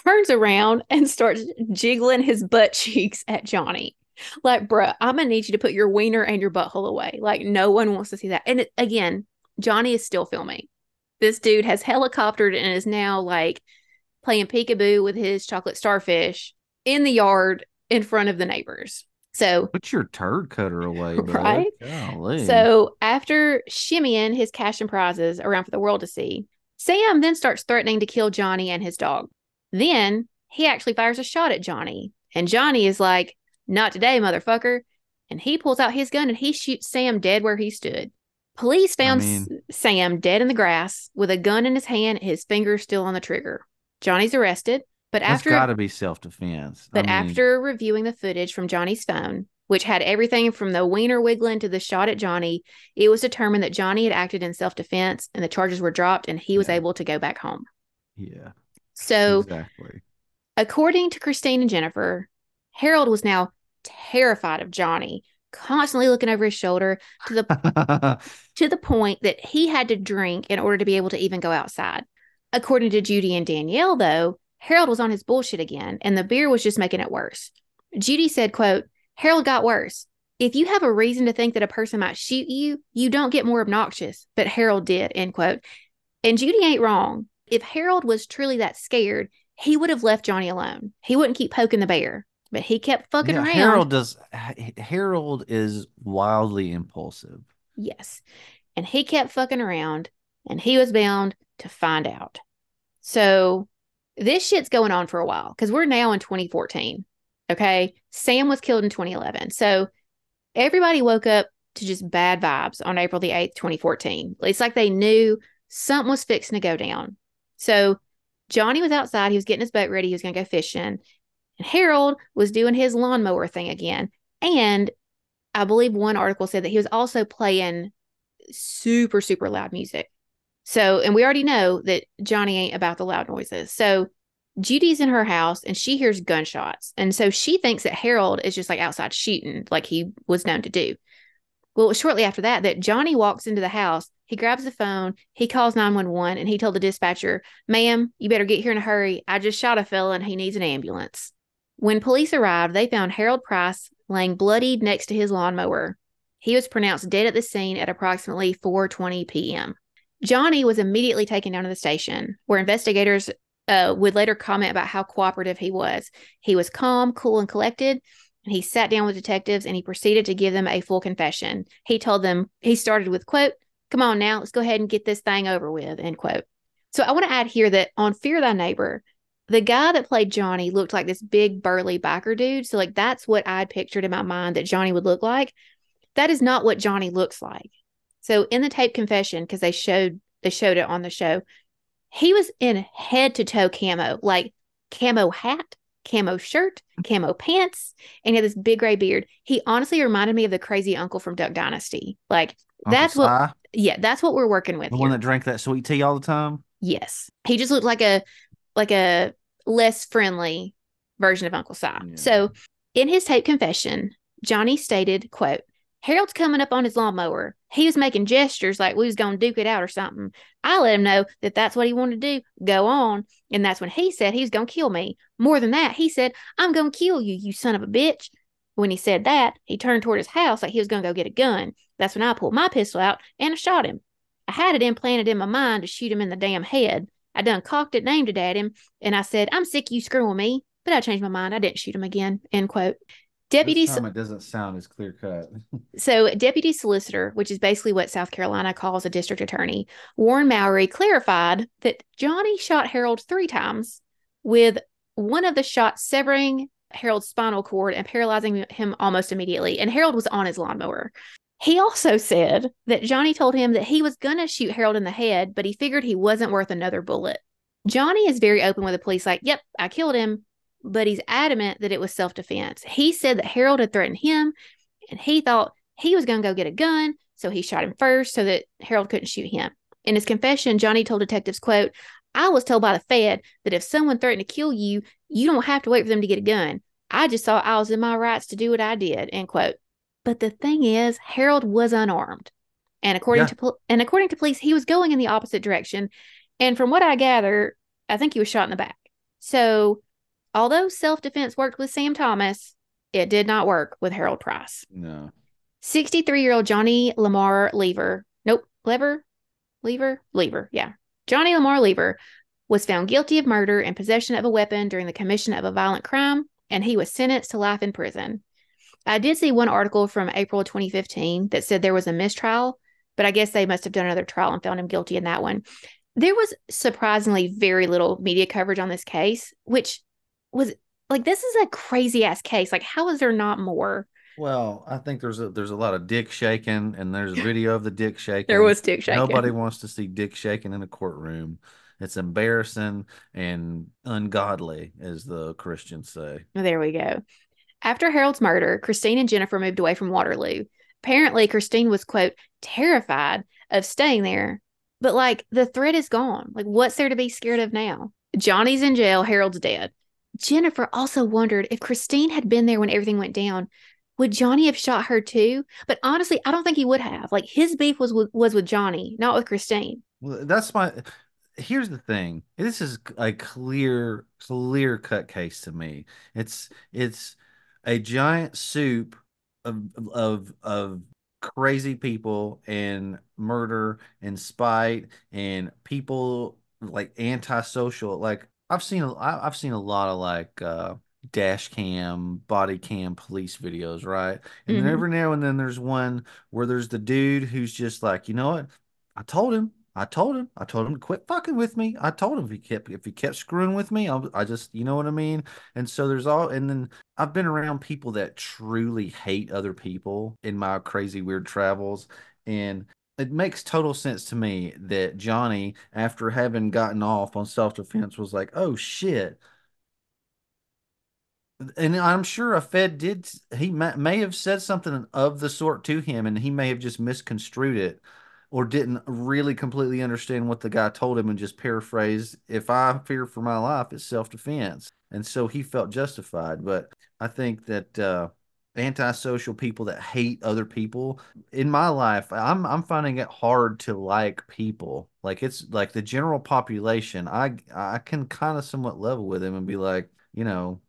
turns around, and starts jiggling his butt cheeks at Johnny. Like, bruh, I'm gonna need you to put your wiener and your butthole away. Like, no one wants to see that. And it, again, Johnny is still filming. This dude has helicoptered and is now like playing peekaboo with his chocolate starfish in the yard in front of the neighbors. So Put your turd cutter away. Right? So after shimmying his cash and prizes around for the world to see, Sam then starts threatening to kill Johnny and his dog. Then he actually fires a shot at Johnny, and Johnny is like, Not today, motherfucker. And he pulls out his gun and he shoots Sam dead where he stood. Police found S- mean- Sam dead in the grass with a gun in his hand, his fingers still on the trigger. Johnny's arrested, but That's after got to be self defense. but after reviewing the footage from Johnny's phone, which had everything from the wiener wiggling to the shot at Johnny, it was determined that Johnny had acted in self defense and the charges were dropped and he was Yeah. able to go back home. Yeah. So, exactly. according to Christine and Jennifer, Harold was now terrified of Johnny, constantly looking over his shoulder to the to the point that he had to drink in order to be able to even go outside. According to Judy and Danielle, though, Harold was on his bullshit again, and the beer was just making it worse. Judy said, quote, Harold got worse. If you have a reason to think that a person might shoot you, you don't get more obnoxious, but Harold did, end quote. And Judy ain't wrong. If Harold was truly that scared, he would have left Johnny alone. He wouldn't keep poking the bear, but he kept fucking yeah, around. Harold does. Harold is wildly impulsive. Yes. And he kept fucking around and he was bound to find out. So this shit's going on for a while because we're now in 2014. Okay. Sam was killed in 2011. So everybody woke up to just bad vibes on April the 8th, 2014. It's like they knew something was fixing to go down. So Johnny was outside. He was getting his boat ready. He was going to go fishing. And Harold was doing his lawnmower thing again. And I believe one article said that he was also playing super, super loud music. So, and we already know that Johnny ain't about the loud noises. So, Judy's in her house and she hears gunshots. And so she thinks that Harold is just like outside shooting, like he was known to do. Well, shortly after that that Johnny walks into the house. He grabs the phone, he calls 911, and he told the dispatcher, Ma'am, you better get here in a hurry. I just shot a fella and he needs an ambulance. When police arrived, they found Harold Price laying bloodied next to his lawnmower. He was pronounced dead at the scene at approximately 4:20 p.m. Johnny was immediately taken down to the station, where investigators uh, would later comment about how cooperative he was. He was calm, cool, and collected, and he sat down with detectives and he proceeded to give them a full confession. He told them he started with quote, "Come on now, let's go ahead and get this thing over with." End quote. So I want to add here that on Fear Thy Neighbor, the guy that played Johnny looked like this big burly biker dude. So like that's what I'd pictured in my mind that Johnny would look like. That is not what Johnny looks like. So in the tape confession, because they showed they showed it on the show, he was in head to toe camo, like camo hat, camo shirt, camo pants, and he had this big gray beard. He honestly reminded me of the crazy uncle from Duck Dynasty. Like Uncle that's what yeah, that's what we're working with the here. one that drank that sweet tea all the time. Yes. He just looked like a like a less friendly version of Uncle Si. Yeah. So in his tape confession, Johnny stated, quote, Harold's coming up on his lawnmower. He was making gestures like we was to duke it out or something. I let him know that that's what he wanted to do. Go on. And that's when he said he was to kill me. More than that, he said, I'm to kill you, you son of a bitch. When he said that, he turned toward his house like he was going to go get a gun. That's when I pulled my pistol out and I shot him. I had it implanted in my mind to shoot him in the damn head. I done cocked it and aimed it at him, and I said, I'm sick of you screwing me. But I changed my mind. I didn't shoot him again. End quote. Deputy This time it doesn't sound as clear cut. so, deputy solicitor, which is basically what South Carolina calls a district attorney, Warren Mowry clarified that Johnny shot Harold three times, with one of the shots severing Harold's spinal cord and paralyzing him almost immediately. And Harold was on his lawnmower. He also said that Johnny told him that he was going to shoot Harold in the head, but he figured he wasn't worth another bullet. Johnny is very open with the police, like, yep, I killed him, but he's adamant that it was self defense. He said that Harold had threatened him and he thought he was going to go get a gun, so he shot him first so that Harold couldn't shoot him. In his confession, Johnny told detectives, quote, I was told by the Fed that if someone threatened to kill you, you don't have to wait for them to get a gun. I just thought I was in my rights to do what I did, end quote. But the thing is, Harold was unarmed. And according Yeah. to pol- and according to police, he was going in the opposite direction. And from what I gather, I think he was shot in the back. So, although self-defense worked with Sam Thomas, it did not work with Harold Price. No. 63 year old Johnny Lamar Lever. Nope, Lever? Lever? Lever, yeah. Johnny Lamar Lever was found guilty of murder and possession of a weapon during the commission of a violent crime, and he was sentenced to life in prison. I did see one article from April 2015 that said there was a mistrial, but I guess they must have done another trial and found him guilty in that one. There was surprisingly very little media coverage on this case, which was like, this is a crazy ass case. Like, how is there not more? Well, I think there's a there's a lot of dick shaking, and there's a video of the dick shaking. There was dick shaking. Nobody wants to see dick shaking in a courtroom. It's embarrassing and ungodly, as the Christians say. There we go. After Harold's murder, Christine and Jennifer moved away from Waterloo. Apparently, Christine was, quote, terrified of staying there. But like the threat is gone. Like, what's there to be scared of now? Johnny's in jail, Harold's dead. Jennifer also wondered if Christine had been there when everything went down, would Johnny have shot her too? But honestly, I don't think he would have. Like his beef was with, was with Johnny, not with Christine. Well, that's my. Here's the thing. This is a clear, clear cut case to me. It's it's a giant soup of of of crazy people and murder and spite and people like antisocial. Like I've seen I've seen a lot of like uh dash cam, body cam police videos, right? And Mhm. then every now and then there's one where there's the dude who's just like, you know what? I told him. I told him. I told him to quit fucking with me. I told him if he kept if he kept screwing with me, I'll, I just you know what I mean. And so there's all and then I've been around people that truly hate other people in my crazy weird travels, and it makes total sense to me that Johnny, after having gotten off on self defense, was like, oh shit and I'm sure a Fed did. He may, may have said something of the sort to him, and he may have just misconstrued it, or didn't really completely understand what the guy told him, and just paraphrased, "If I fear for my life, it's self defense," and so he felt justified. But I think that uh, antisocial people that hate other people in my life, I'm I'm finding it hard to like people. Like it's like the general population. I I can kind of somewhat level with him and be like, you know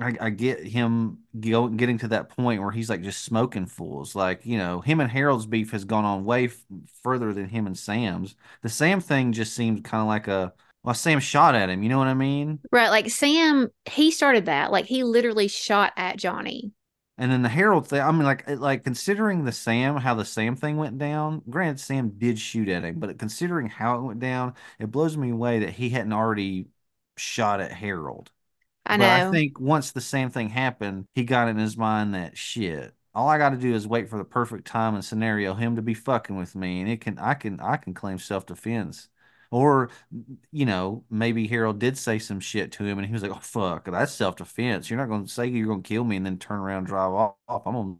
I, I get him go, getting to that point where he's like just smoking fools. Like, you know, him and Harold's beef has gone on way f- further than him and Sam's. The Sam thing just seemed kind of like a, well, Sam shot at him. You know what I mean? Right. Like Sam, he started that. Like he literally shot at Johnny. And then the Harold thing, I mean, like, like considering the Sam, how the Sam thing went down, granted, Sam did shoot at him, but considering how it went down, it blows me away that he hadn't already shot at Harold. I But I think once the same thing happened, he got in his mind that shit. All I got to do is wait for the perfect time and scenario, him to be fucking with me, and it can, I can, I can claim self defense. Or, you know, maybe Harold did say some shit to him, and he was like, "Oh fuck, that's self defense. You're not going to say you're going to kill me and then turn around and drive off. I'm gonna,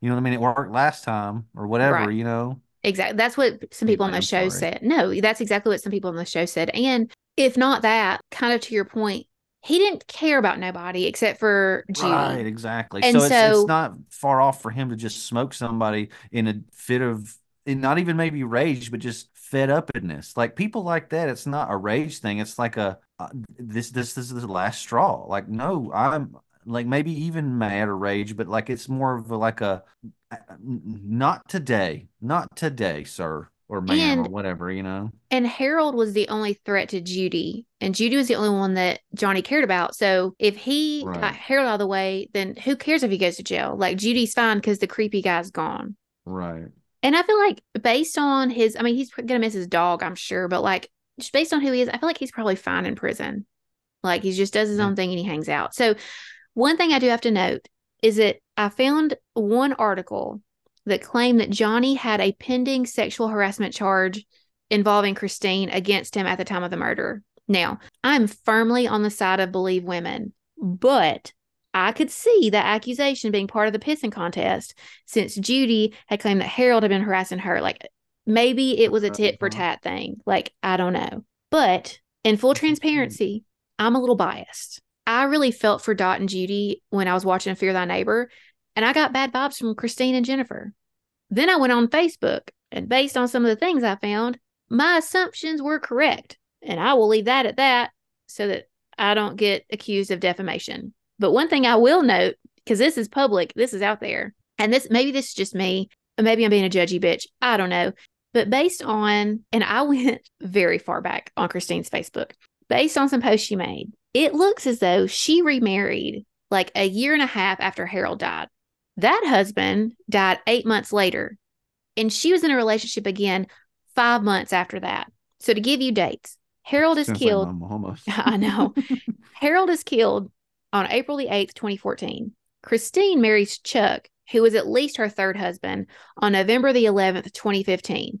you know what I mean? It worked last time or whatever, Right. you know." Exactly. That's what some people on the I'm show sorry. said. No, that's exactly what some people on the show said. And if not that, kind of to your point, he didn't care about nobody except for Judy. Right, exactly. And so it's so- it's not far off for him to just smoke somebody in a fit of not even maybe rage, but just fed upness. Like people like that, it's not a rage thing. It's like a uh, this this this is the last straw. Like no, I'm like maybe even mad or rage, but like it's more of a, like a uh, not today, not today, sir or ma'am or whatever, you know. And Harold was the only threat to Judy. And Judy was the only one that Johnny cared about. So if he Right. got Harold out of the way, then who cares if he goes to jail? Like Judy's fine because the creepy guy's gone. Right. And I feel like based on his, I mean, he's gonna miss his dog, I'm sure, but like just based on who he is, I feel like he's probably fine in prison. Like he just does his Yeah. own thing and he hangs out. So one thing I do have to note is that I found one article that claimed that Johnny had a pending sexual harassment charge involving Christine against him at the time of the murder. Now, I'm firmly on the side of believe women, but I could see that accusation being part of the pissing contest since Judy had claimed that Harold had been harassing her. Like maybe it was a tit for Uh-huh. tat thing. Like I don't know. But in full transparency, I'm a little biased. I really felt for Dot and Judy when I was watching Fear Thy Neighbor, and I got bad vibes from Christine and Jennifer. Then I went on Facebook, and based on some of the things I found, my assumptions were correct. And I will leave that at that so that I don't get accused of defamation. But one thing I will note, because this is public, this is out there, and this maybe this is just me, or maybe I'm being a judgy bitch. I don't know. But based on, and I went very far back on Christine's Facebook, based on some posts she made, it looks as though she remarried like a year and a half after Harold died. That husband died eight months later, and she was in a relationship again five months after that. So to give you dates, Harold is Sounds killed. almost. I know. Harold is killed on April the 8th, 2014. Christine marries Chuck, who was at least her third husband, on November the 11th, 2015.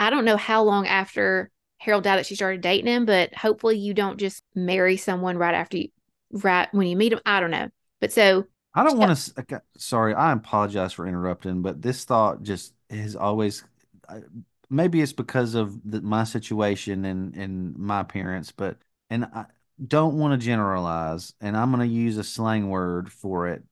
I don't know how long after Harold died that she started dating him, but hopefully you don't just marry someone right after you, right when you meet him. I don't know. But so I don't want to. Uh, sorry, I apologize for interrupting, but this thought just has always. Maybe it's because of the, my situation and and my parents, but and I don't want to generalize, and I'm going to use a slang word for it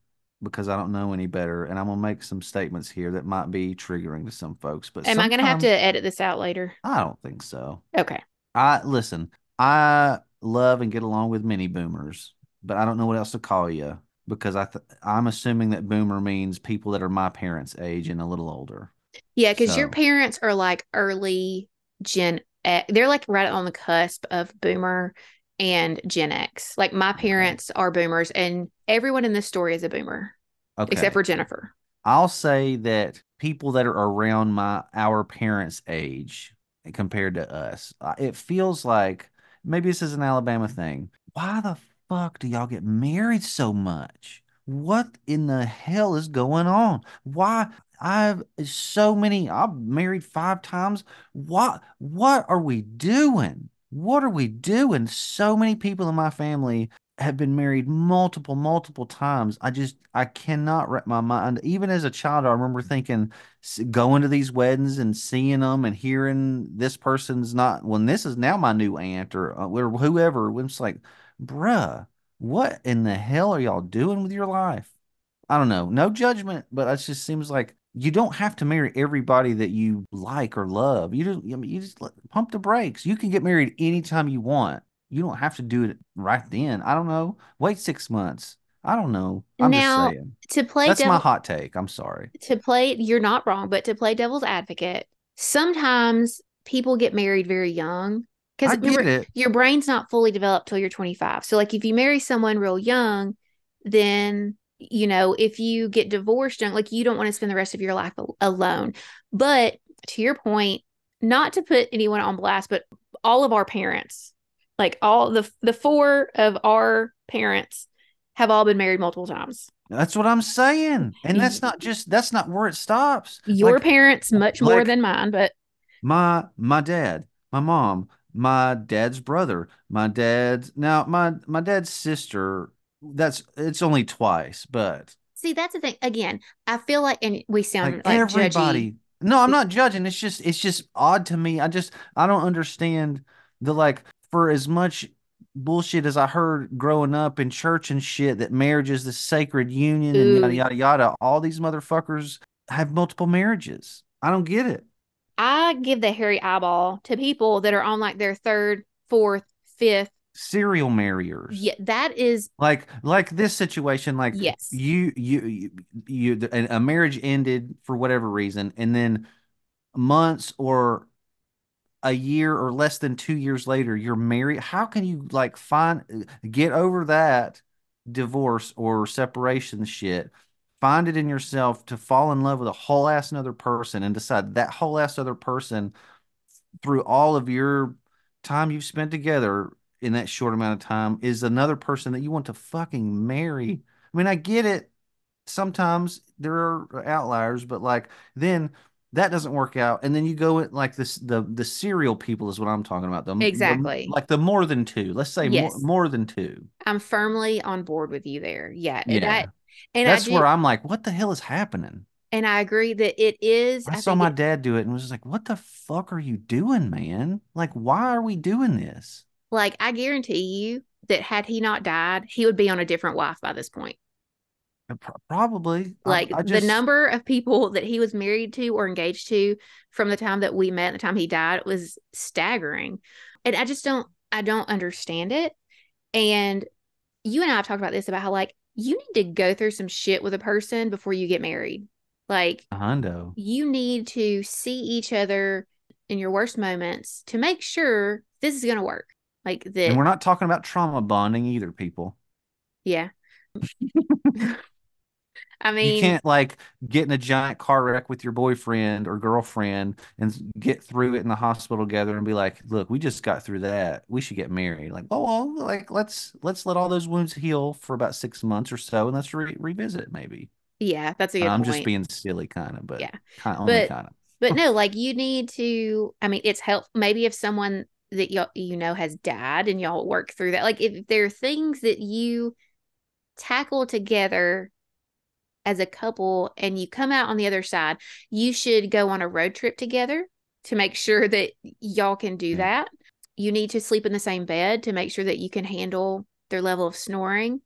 because I don't know any better, and I'm going to make some statements here that might be triggering to some folks. But am I going to have to edit this out later? I don't think so. Okay. I listen. I love and get along with many boomers, but I don't know what else to call you because I th- I'm assuming that boomer means people that are my parents' age and a little older. Yeah, because so. your parents are like early Gen. They're like right on the cusp of boomer and Gen X. Like my parents okay. are boomers, and everyone in this story is a boomer, okay. except for Jennifer. I'll say that people that are around my our parents' age compared to us, uh, it feels like maybe this is an Alabama thing. Why the fuck do y'all get married so much? What in the hell is going on? Why? I've so many. I've married five times. What? What are we doing? What are we doing? So many people in my family have been married multiple, multiple times. I just, I cannot wrap my mind. Even as a child, I remember thinking, going to these weddings and seeing them and hearing this person's not, when this is now my new aunt or, uh, or whoever. It's like, bruh, what in the hell are y'all doing with your life? I don't know. No judgment, but it just seems like you don't have to marry everybody that you like or love. You just, I mean, you just pump the brakes. You can get married anytime you want. You don't have to do it right then. I don't know. Wait six months. I don't know. I'm now, just saying. To play That's devil, my hot take. I'm sorry. To play, you're not wrong, but to play devil's advocate, sometimes people get married very young because your, your brain's not fully developed till you're 25. So, like, if you marry someone real young, then you know, if you get divorced young, like you don't want to spend the rest of your life alone. But to your point, not to put anyone on blast, but all of our parents, like all the the four of our parents, have all been married multiple times. That's what I'm saying. And that's not just that's not where it stops. Your like, parents much more than mine, but my my dad, my mom, my dad's brother, my dad's now my my dad's sister. That's it's only twice, but see that's the thing. Again, I feel like and we sound like, like everybody. Judgy. No, I'm not judging. It's just it's just odd to me. I just I don't understand the like for as much bullshit as I heard growing up in church and shit that marriage is the sacred union Ooh. and yada yada yada. All these motherfuckers have multiple marriages. I don't get it. I give the hairy eyeball to people that are on like their third, fourth, fifth serial marriers. Yeah, that is like like this situation. Like yes, you you you, you a marriage ended for whatever reason, and then months or a year or less than two years later, you're married. How can you like find get over that divorce or separation shit? Find it in yourself to fall in love with a whole ass another person and decide that whole ass other person through all of your time you've spent together in that short amount of time is another person that you want to fucking marry. I mean, I get it. Sometimes there are outliers, but like then that doesn't work out, and then you go at like this the the serial people is what I'm talking about. The exactly the, like the more than two. Let's say yes. more, more than two. I'm firmly on board with you there. Yeah, yeah. I, and that's do, where I'm like, what the hell is happening? And I agree that it is. I, I saw my it, dad do it and was like, what the fuck are you doing, man? Like, why are we doing this? Like, I guarantee you that had he not died, he would be on a different wife by this point. Uh, probably. Like I, I just... the number of people that he was married to or engaged to from the time that we met, and the time he died, was staggering. And I just don't, I don't understand it. And you and I have talked about this about how like you need to go through some shit with a person before you get married. Like a hundo. You need to see each other in your worst moments to make sure this is going to work. Like that. And we're not talking about trauma bonding either, people. Yeah. I mean, you can't like get in a giant car wreck with your boyfriend or girlfriend and get through it in the hospital together and be like, "Look, we just got through that. We should get married." Like, oh, well, like let's let's let all those wounds heal for about six months or so, and let's re- revisit maybe. Yeah, that's a good. I'm point. just being silly, kind of, but yeah, kind of, but, kind of. but no, like you need to. I mean, it's help. Maybe if someone that y'all you know has died and y'all work through that like if there are things that you tackle together as a couple and you come out on the other side, you should go on a road trip together to make sure that y'all can do that. You need to sleep in the same bed to make sure that you can handle their level of snoring.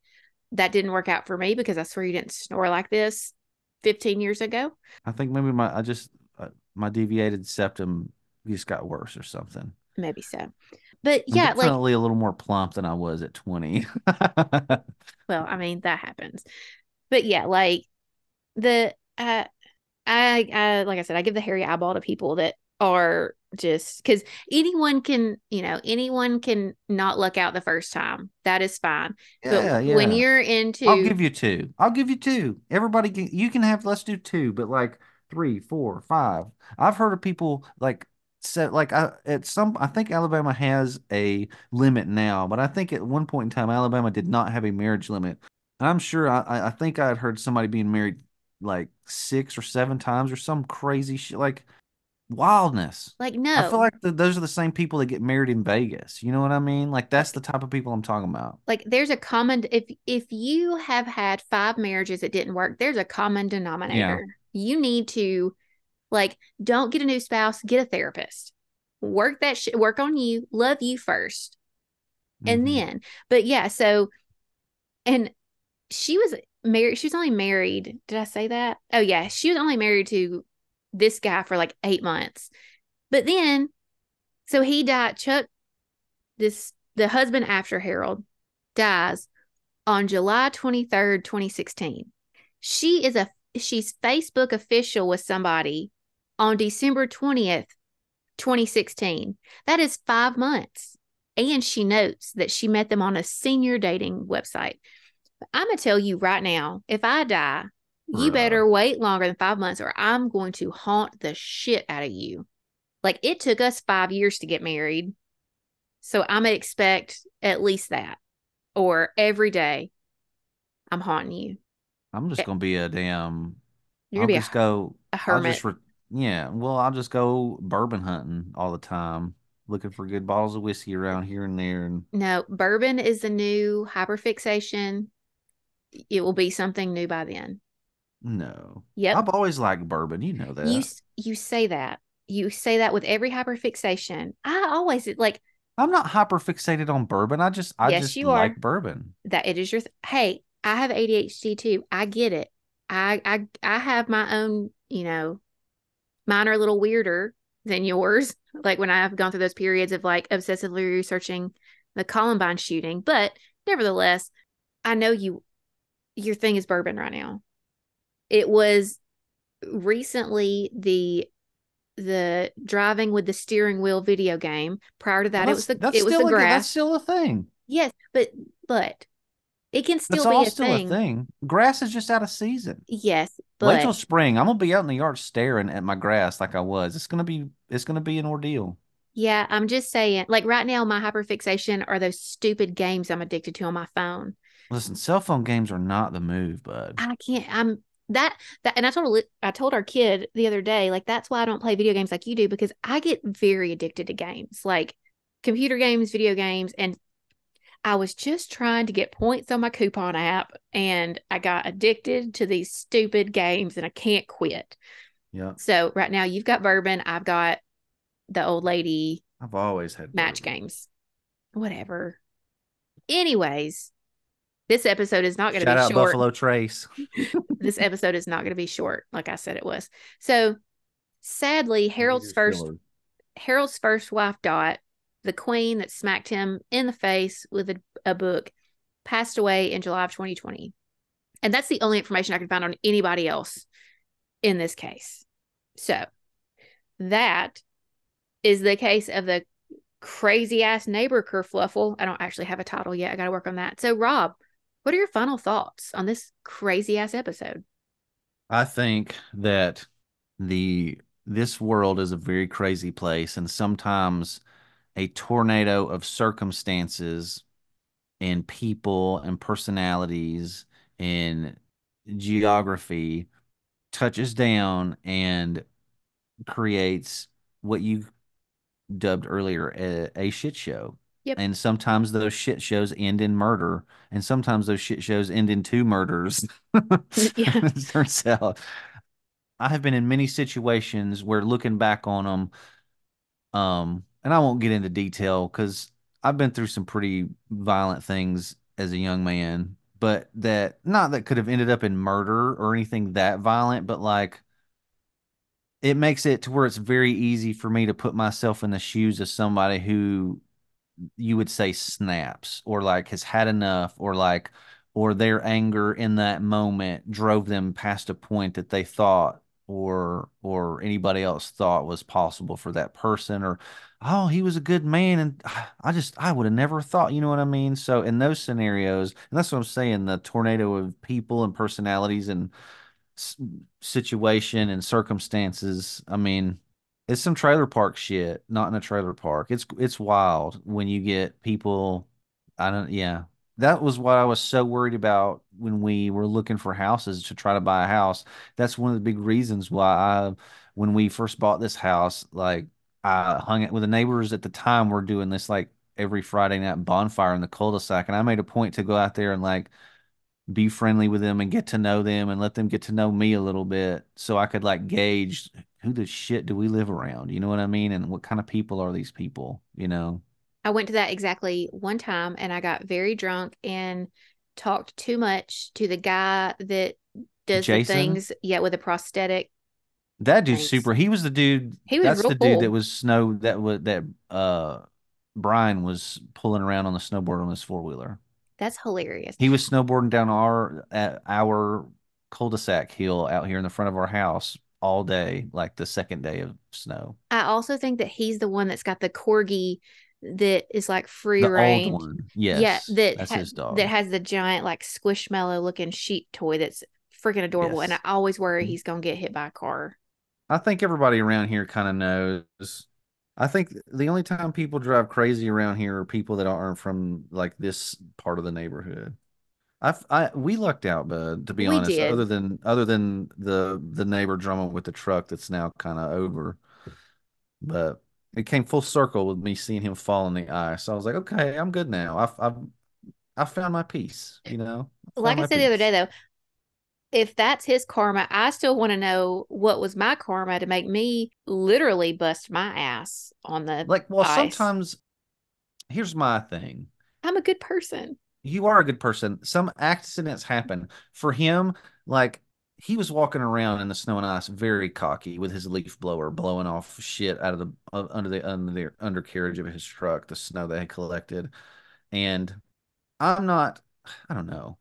That didn't work out for me because I swear you didn't snore like this 15 years ago. I think maybe my I just uh, my deviated septum just got worse or something. Maybe so. But I'm yeah, like definitely a little more plump than I was at 20. well i mean that happens but yeah like the uh, i i like i said i give the hairy eyeball to people that are just because anyone can you know anyone can not luck out the first time that is fine Yeah, but when you're into I'll give you two. I'll give you two. Everybody can you can have let's do two, but like three, four, five. I've heard of people like set like I at some I think Alabama has a limit now, but I think at one point in time Alabama did not have a marriage limit. And I'm sure I I think I had heard somebody being married like six or seven times or some crazy shit like wildness. like no, I feel like th those are the same people that get married in Vegas. You know what I mean? Like that's the type of people I'm talking about. like there's a common if if you have had five marriages that didn't work there's a common denominator you need to like don't get a new spouse get a therapist work that shit work on you love you first and Mhm. then but yeah so and she was married she was only married did i say that? Oh yeah she was only married to this guy for like eight months. But then so he died chuck this the husband after harold dies on july 23rd 2016 she is a she's facebook official with somebody on december 20th 2016 that is five months. And she notes that she met them on a senior dating website. I'm going to tell you right now if I die, you better wait longer than five months or I'm going to haunt the shit out of you. Like it took us five years to get married. So I'm going to expect at least that. Or every day, I'm haunting you. I'm just Eh, gonna be a damn. You're I'll going to be just a, go. a I'll hermit. just re- yeah. Well, I'll just go bourbon hunting all the time, looking for good bottles of whiskey around here and there. And no, bourbon is the new hyperfixation. It will be something new by then. no, Yep. I've always liked bourbon. You know that. You you say that. You say that with every hyperfixation. I always like I'm not hyper fixated on bourbon. I just I Yes, just you are. like bourbon. that it is your th- hey, I have ADHD too. I get it. I I I have my own, you know, mine are a little weirder than yours. Like when I've gone through those periods of like obsessively researching the Columbine shooting, but nevertheless, I know you your thing is bourbon right now. It was recently the the driving with the steering wheel video game. Prior to that, it was the it was the a, that's still a thing. Yes, but but it can still That's be all a still thing. a thing. Grass is just out of season. Yes, but Wait till spring. I'm gonna be out in the yard staring at my grass like I was. It's gonna be it's gonna be an ordeal. yeah, I'm just saying. Like right now, my hyperfixation are those stupid games I'm addicted to on my phone. Listen, cell phone games are not the move, bud. I can't. I'm that that, and I told I told our kid the other day, like that's why I don't play video games like you do because I get very addicted to games, like computer games, video games, and I was just trying to get points on my coupon app, and I got addicted to these stupid games, and I can't quit. Yeah, So right now, you've got bourbon, I've got the old lady I've always had match bourbon. games, whatever. Anyways, this episode is not going to be short. Out short. Buffalo Trace. this episode is not going to be short, like I said it was. So sadly, Harold's first Harold's first wife, Dot, the queen that smacked him in the face with a, a book, passed away in July of 2020. And that's the only information I could find on anybody else in this case. So that is the case of the crazy ass neighbor kerfluffle. I don't actually have a title yet. I got to work on that. So, Rob, what are your final thoughts on this crazy ass episode? I think that the this world is a very crazy place, and sometimes a tornado of circumstances and people and personalities and geography touches down and creates what you dubbed earlier a, a shit show. Yep. And sometimes those shit shows end in murder, and sometimes those shit shows end in two murders. Yeah. it turns out I have been in many situations where looking back on them, um, and I won't get into detail because I've been through some pretty violent things as a young man, but that not that could have ended up in murder or anything that violent, but like it makes it to where it's very easy for me to put myself in the shoes of somebody who you would say snaps or like has had enough or like or their anger in that moment drove them past a point that they thought or or anybody else thought was possible for that person or oh he was a good man and I just I would have never thought you know what I mean? So in those scenarios and that's what I'm saying the tornado of people and personalities and situation and circumstances I mean it's some trailer park shit, not in a trailer park. It's it's wild when you get people. I don't. Yeah, that was what I was so worried about when we were looking for houses to try to buy a house. That's one of the big reasons why I, when we first bought this house, like I hung it with the neighbors at the time. We're doing this like every Friday night bonfire in the cul-de-sac, and I made a point to go out there and like be friendly with them and get to know them and let them get to know me a little bit so I could like gauge who the shit do we live around? You know what I mean? And what kind of people are these people? You know? I went to that exactly one time and I got very drunk and talked too much to the guy that does the things, yeah, with a prosthetic. That dude's Thanks. super. He was the dude. He was that's the dude that was snow that was that uh Brian was pulling around on the snowboard on his four wheeler. That's hilarious. He was snowboarding down our at our cul-de-sac hill out here in the front of our house all day, like the second day of snow. I also think that he's the one that's got the corgi that is like free The range. old one. Yes. yeah, that that's ha- his dog. that has the giant like squishmallow looking sheep toy that's freaking adorable. And I always worry Mhm. he's gonna get hit by a car. I think everybody around here kind of knows. I think the only time people drive crazy around here are people that aren't from like this part of the neighborhood. I, I we lucked out, bud. To be We honest, did. other than other than the the neighbor drama with the truck that's now kind of over, but it came full circle with me seeing him fall in the ice. So I was like, okay, I'm good now. I've I've I found my peace. Eh, you know, I Like I said the other day though, if that's his karma, I still want to know what was my karma to make me literally bust my ass on the Like, well, ice. sometimes here's my thing. I'm a good person. You are a good person. Some accidents happen. For him, like he was walking around in the snow and ice, very cocky with his leaf blower, blowing off shit out of the uh, under the under the undercarriage of his truck, the snow they had collected. And I'm not, I don't know.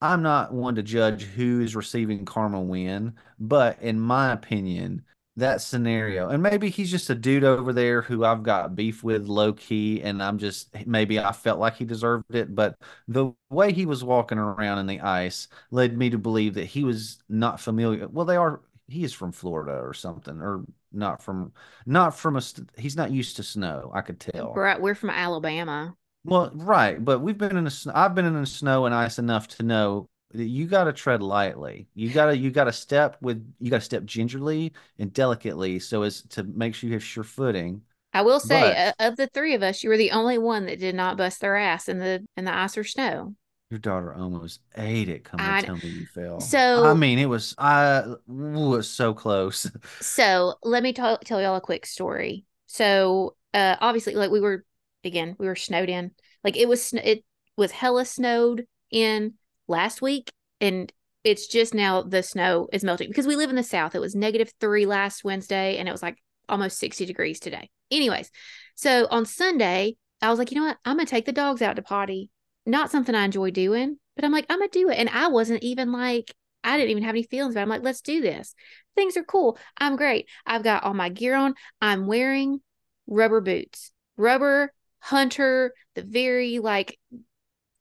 I'm not one to judge who is receiving karma when, but in my opinion, that scenario, and maybe he's just a dude over there who I've got beef with low key, and I'm just maybe I felt like he deserved it, but the way he was walking around in the ice led me to believe that he was not familiar. Well, they are, he is from Florida or something, or not from, not from a, he's not used to snow, I could tell. We're, we're from Alabama. Well, right, but we've been in the I've been in the snow and ice enough to know you got to tread lightly. You got to you got to step with you got to step gingerly and delicately so as to make sure you have sure footing. I will say, But- uh, of the three of us, you were the only one that did not bust their ass in the in the ice or snow. Your daughter almost ate it. Come to tell me you fell. So- I mean, it was I was so close. So let me tell tell y'all a quick story. So uh, obviously, like we were again, we were snowed in. Like it was it was hella snowed in last week, and it's just now the snow is melting because we live in the south. It was negative three last Wednesday, and it was like almost sixty degrees today. Anyways, so on Sunday, I was like, you know what? I'm gonna take the dogs out to potty. Not something I enjoy doing, but I'm like, I'm gonna do it. And I wasn't even like, I didn't even have any feelings. It. I'm like, let's do this. Things are cool. I'm great. I've got all my gear on. I'm wearing rubber boots, rubber hunter, the very like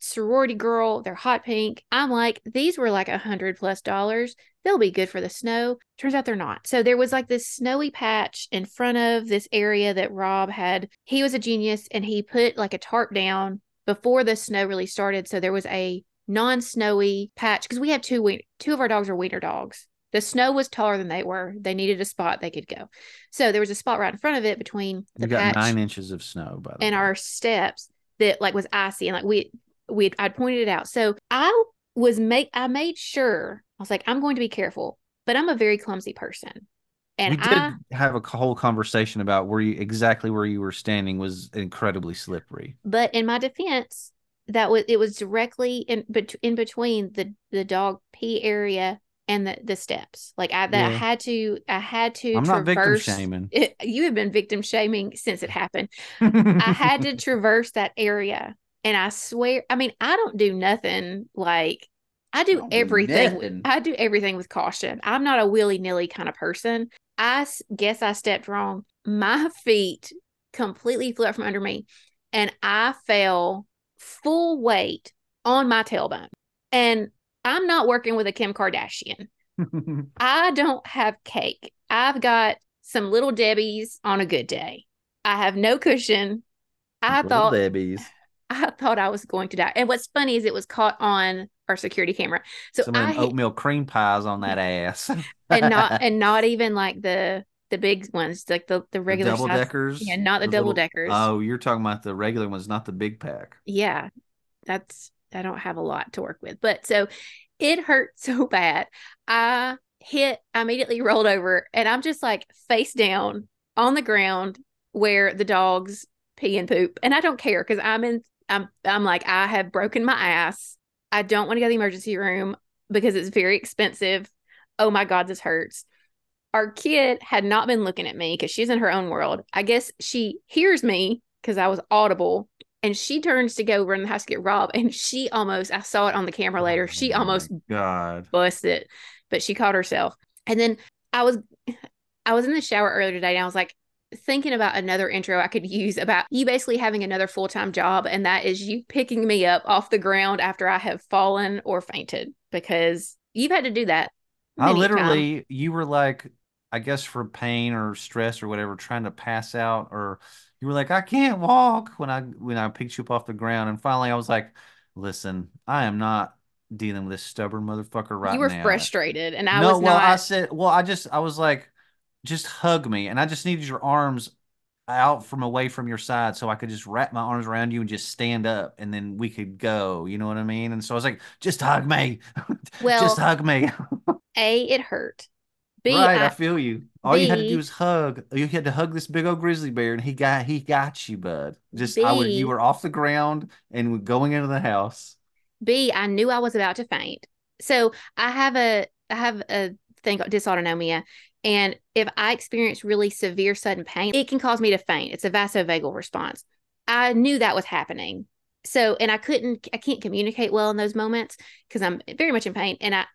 sorority girl. They're hot pink. I'm like, these were like a hundred plus dollars. They'll be good for the snow. Turns out they're not. So there was like this snowy patch in front of this area that Rob had. He was a genius and he put like a tarp down before the snow really started. So there was a non-snowy patch because we have two we- two of our dogs are wiener dogs. The snow was taller than they were. They needed a spot they could go. So there was a spot right in front of it between the You got patch nine inches of snow by the and way. our steps that like was icy and like we we I'd pointed it out. So I was make I made sure I was like I'm going to be careful, but I'm a very clumsy person. And we did I have a whole conversation about where you exactly where you were standing was incredibly slippery. but in my defense that was it was directly in bet- in between the the dog pee area and the the steps. Like I that I had to I had to I'm not victim traverse shaming. it, you have been victim shaming since it happened. I had to traverse that area. And I swear, I mean, I don't do nothing like I do do everything. with. I do everything with caution. I'm not a willy nilly kind of person. I guess I stepped wrong. My feet completely flew out from under me and I fell full weight on my tailbone. And I'm not working with a Kim Kardashian. I don't have cake. I've got some little Debbie's on a good day. I have no cushion. I Little thought Debbie's. I thought I was going to die. And what's funny is it was caught on our security camera. So Some of I oatmeal cream pies on that ass. and not and not even like the the big ones, like the the regular double size- deckers. Yeah, not the Those double little- deckers. Oh, you're talking about the regular ones, not the big pack. yeah, that's I don't have a lot to work with. But so it hurt so bad. I hit, I immediately rolled over and I'm just like face down on the ground where the dogs pee and poop. And I don't care because I'm in I'm I'm like, I have broken my ass. I don't want to go to the emergency room because it's very expensive. Oh my God, this hurts. Our kid had not been looking at me because she's in her own world. I guess she hears me because I was audible and she turns to go run the house to get Rob. And she almost, I saw it on the camera later, she Oh almost God. busted, but she caught herself. And then I was, I was in the shower earlier today and I was like, thinking about another intro I could use about you basically having another full time job, and that is you picking me up off the ground after I have fallen or fainted because you've had to do that. I many a time. literally, you were like, I guess for pain or stress or whatever, trying to pass out, or you were like, I can't walk when I when I picked you up off the ground, and finally I was like, listen, I am not dealing with this stubborn motherfucker right now. you were now. frustrated, and I no, was well, not. I said, well, I just, I was like, just hug me, and I just needed your arms out from away from your side so I could just wrap my arms around you and just stand up, and then we could go. You know what I mean? And so I was like, just hug me, Well, just hug me. A, it hurt. B, right, I, I- feel you. All you had to do was hug. You had to hug this big old grizzly bear, and he got he got you, bud. Just I would. You were off the ground and going into the house. B, I knew I was about to faint. So I have a I have a thing called dysautonomia. And if I experience really severe sudden pain, it can cause me to faint. It's a vasovagal response. I knew that was happening. So and I couldn't I can't communicate well in those moments because I'm very much in pain and I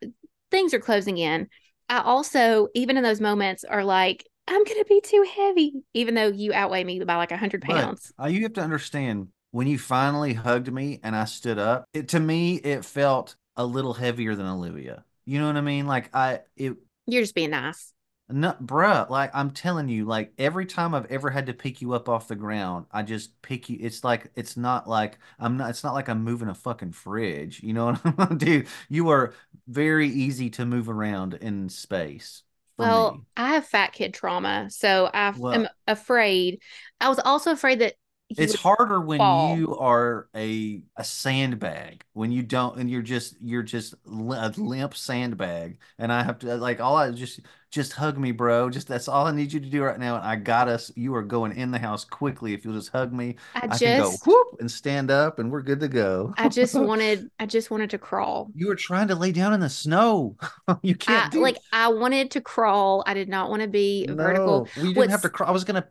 things are closing in. I also, even in those moments, are like, I'm gonna be too heavy, even though you outweigh me by like a hundred But- pounds. Uh, you have to understand when you finally hugged me and I stood up. It to me it felt a little heavier than Olivia. You know what I mean? Like I it You're just being nice. No, bruh, like I'm telling you, like every time I've ever had to pick you up off the ground, I just pick you. It's like it's not like I'm not. It's not like I'm moving a fucking fridge. You know what I'm dude? You are very easy to move around in space. Well, me. I have fat kid trauma, so I Well- am afraid. I was also afraid that it's harder when fall. you are a a sandbag when you don't and you're just you're just a limp sandbag and I have to like all I just just hug me bro. Just that's all I need you to do right now and I got us. You are going in the house quickly. If you'll just hug me I I can go just, whoop and stand up and we're good to go. I just wanted, I just wanted to crawl. you were trying to lay down in the snow. You can't do like, I wanted to crawl. I did not want to be vertical, no we didn't have to cry I was gonna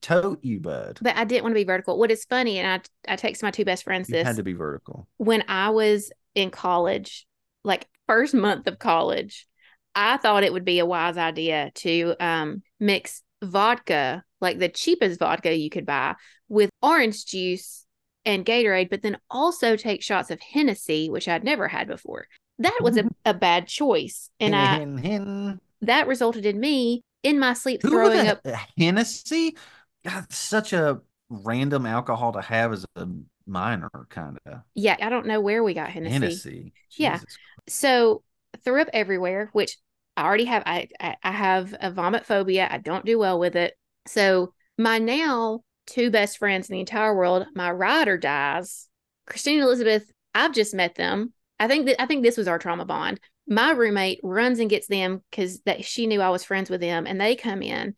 tote you bud. But I didn't want to be vertical. What is funny, and I, I text my two best friends you this had to be vertical. when I was in college, like first month of college, I thought it would be a wise idea to um, mix vodka, like the cheapest vodka you could buy, with orange juice and Gatorade, but then also take shots of Hennessy, which I'd never had before. That was a, a bad choice. And I Hen- that resulted in me in my sleep Who throwing up. Hennessy? God, such a random alcohol to have as a minor, kind of. Yeah, I don't know where we got Hennessy. Hennessy. Yeah. So threw up everywhere, which I already have I I have a vomit phobia. I don't do well with it. So my now two best friends in the entire world, my ride or dies, Christine and Elizabeth, I've just met them. I think that I think this was our trauma bond. My roommate runs and gets them because that she knew I was friends with them, and they come in,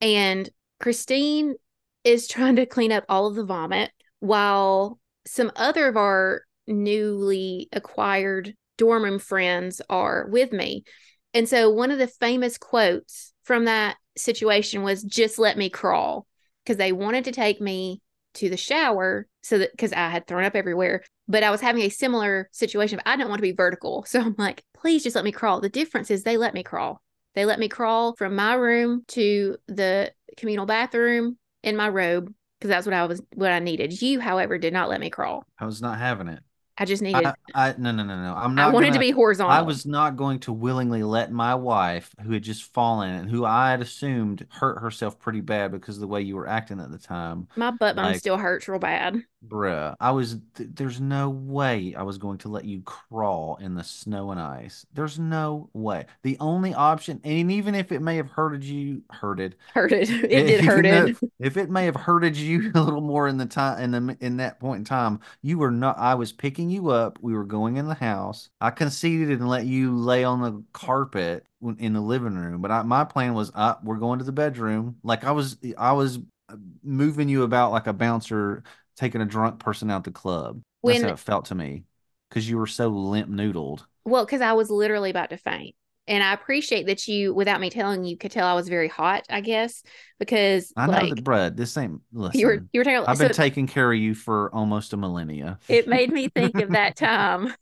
and Christine is trying to clean up all of the vomit while some other of our newly acquired dorm room friends are with me. And so one of the famous quotes from that situation was just let me crawl because they wanted to take me to the shower so that because I had thrown up everywhere, but I was having a similar situation. But I didn't want to be vertical. So I'm like, please just let me crawl. The difference is they let me crawl. They let me crawl from my room to the communal bathroom in my robe because that's what I was what I needed. You, however, did not let me crawl. I was not having it. I just needed. I, I no no no no. I'm not. I wanted gonna, to be horizontal. I was not going to willingly let my wife, who had just fallen and who I had assumed hurt herself pretty bad because of the way you were acting at the time. My butt bone like- still hurts real bad. Bruh, I was. Th- there's no way I was going to let you crawl in the snow and ice. There's no way. The only option, and even if it may have hurted you, hurted. Hurted. It If did you hurt it. If it may have hurted you a little more in the time in the in that point in time, you were not. I was picking you up. We were going in the house. I conceded and let you lay on the carpet in the living room. But I, my plan was, uh, we're going to the bedroom. Like I was, I was uh, moving you about like a bouncer taking a drunk person out the club. That's how it felt to me because you were so limp noodled. Well, because I was literally about to faint. And I appreciate that you, without me telling you, could tell I was very hot, I guess, because I know like that, Brad. This ain't. Listen, you were you were talking I've so been taking care of you for almost a millennia. it made me think of that time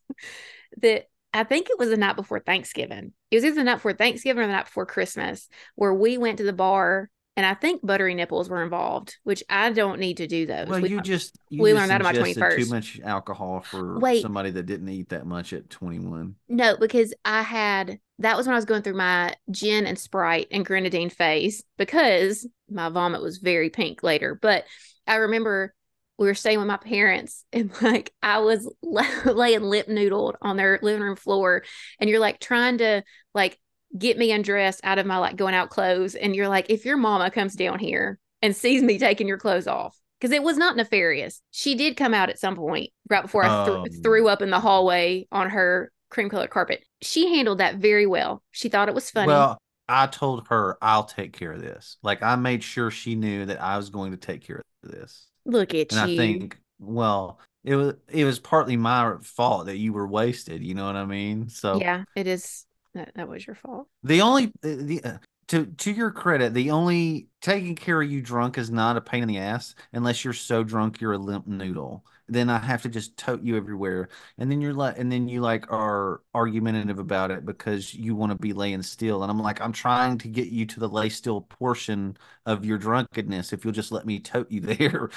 that I think it was the night before Thanksgiving. It was either the night before Thanksgiving or the night before Christmas, where we went to the bar and I think buttery nipples were involved, which I don't need to do those. Well, We- you just you we just learned that on my ingested 21st. Too much alcohol for Wait. somebody that didn't eat that much at 21. No, because I had that was when I was going through my gin and Sprite and grenadine phase because my vomit was very pink later. But I remember we were staying with my parents and like I was laying lip noodled on their living room floor and you're like trying to like get me undressed out of my like going out clothes and you're like if your mama comes down here and sees me taking your clothes off because it was not nefarious. She did come out at some point right before I th- Oh. Um. threw up in the hallway on her cream colored carpet. She handled that very well. She thought it was funny. Well, I told her I'll take care of this. Like I made sure she knew that I was going to take care of this. Look at And you. I think, well, it was it was partly my fault that you were wasted. You know what I mean? So yeah, it is. That, that was your fault. the only the, the uh, to to your credit, the only taking care of you drunk is not a pain in the ass unless you're so drunk you're a limp noodle. Then I have to just tote you everywhere, and then you're like, and then you like are argumentative about it because you want to be laying still, and I'm like, I'm trying to get you to the lay still portion of your drunkenness. If you'll just let me tote you there.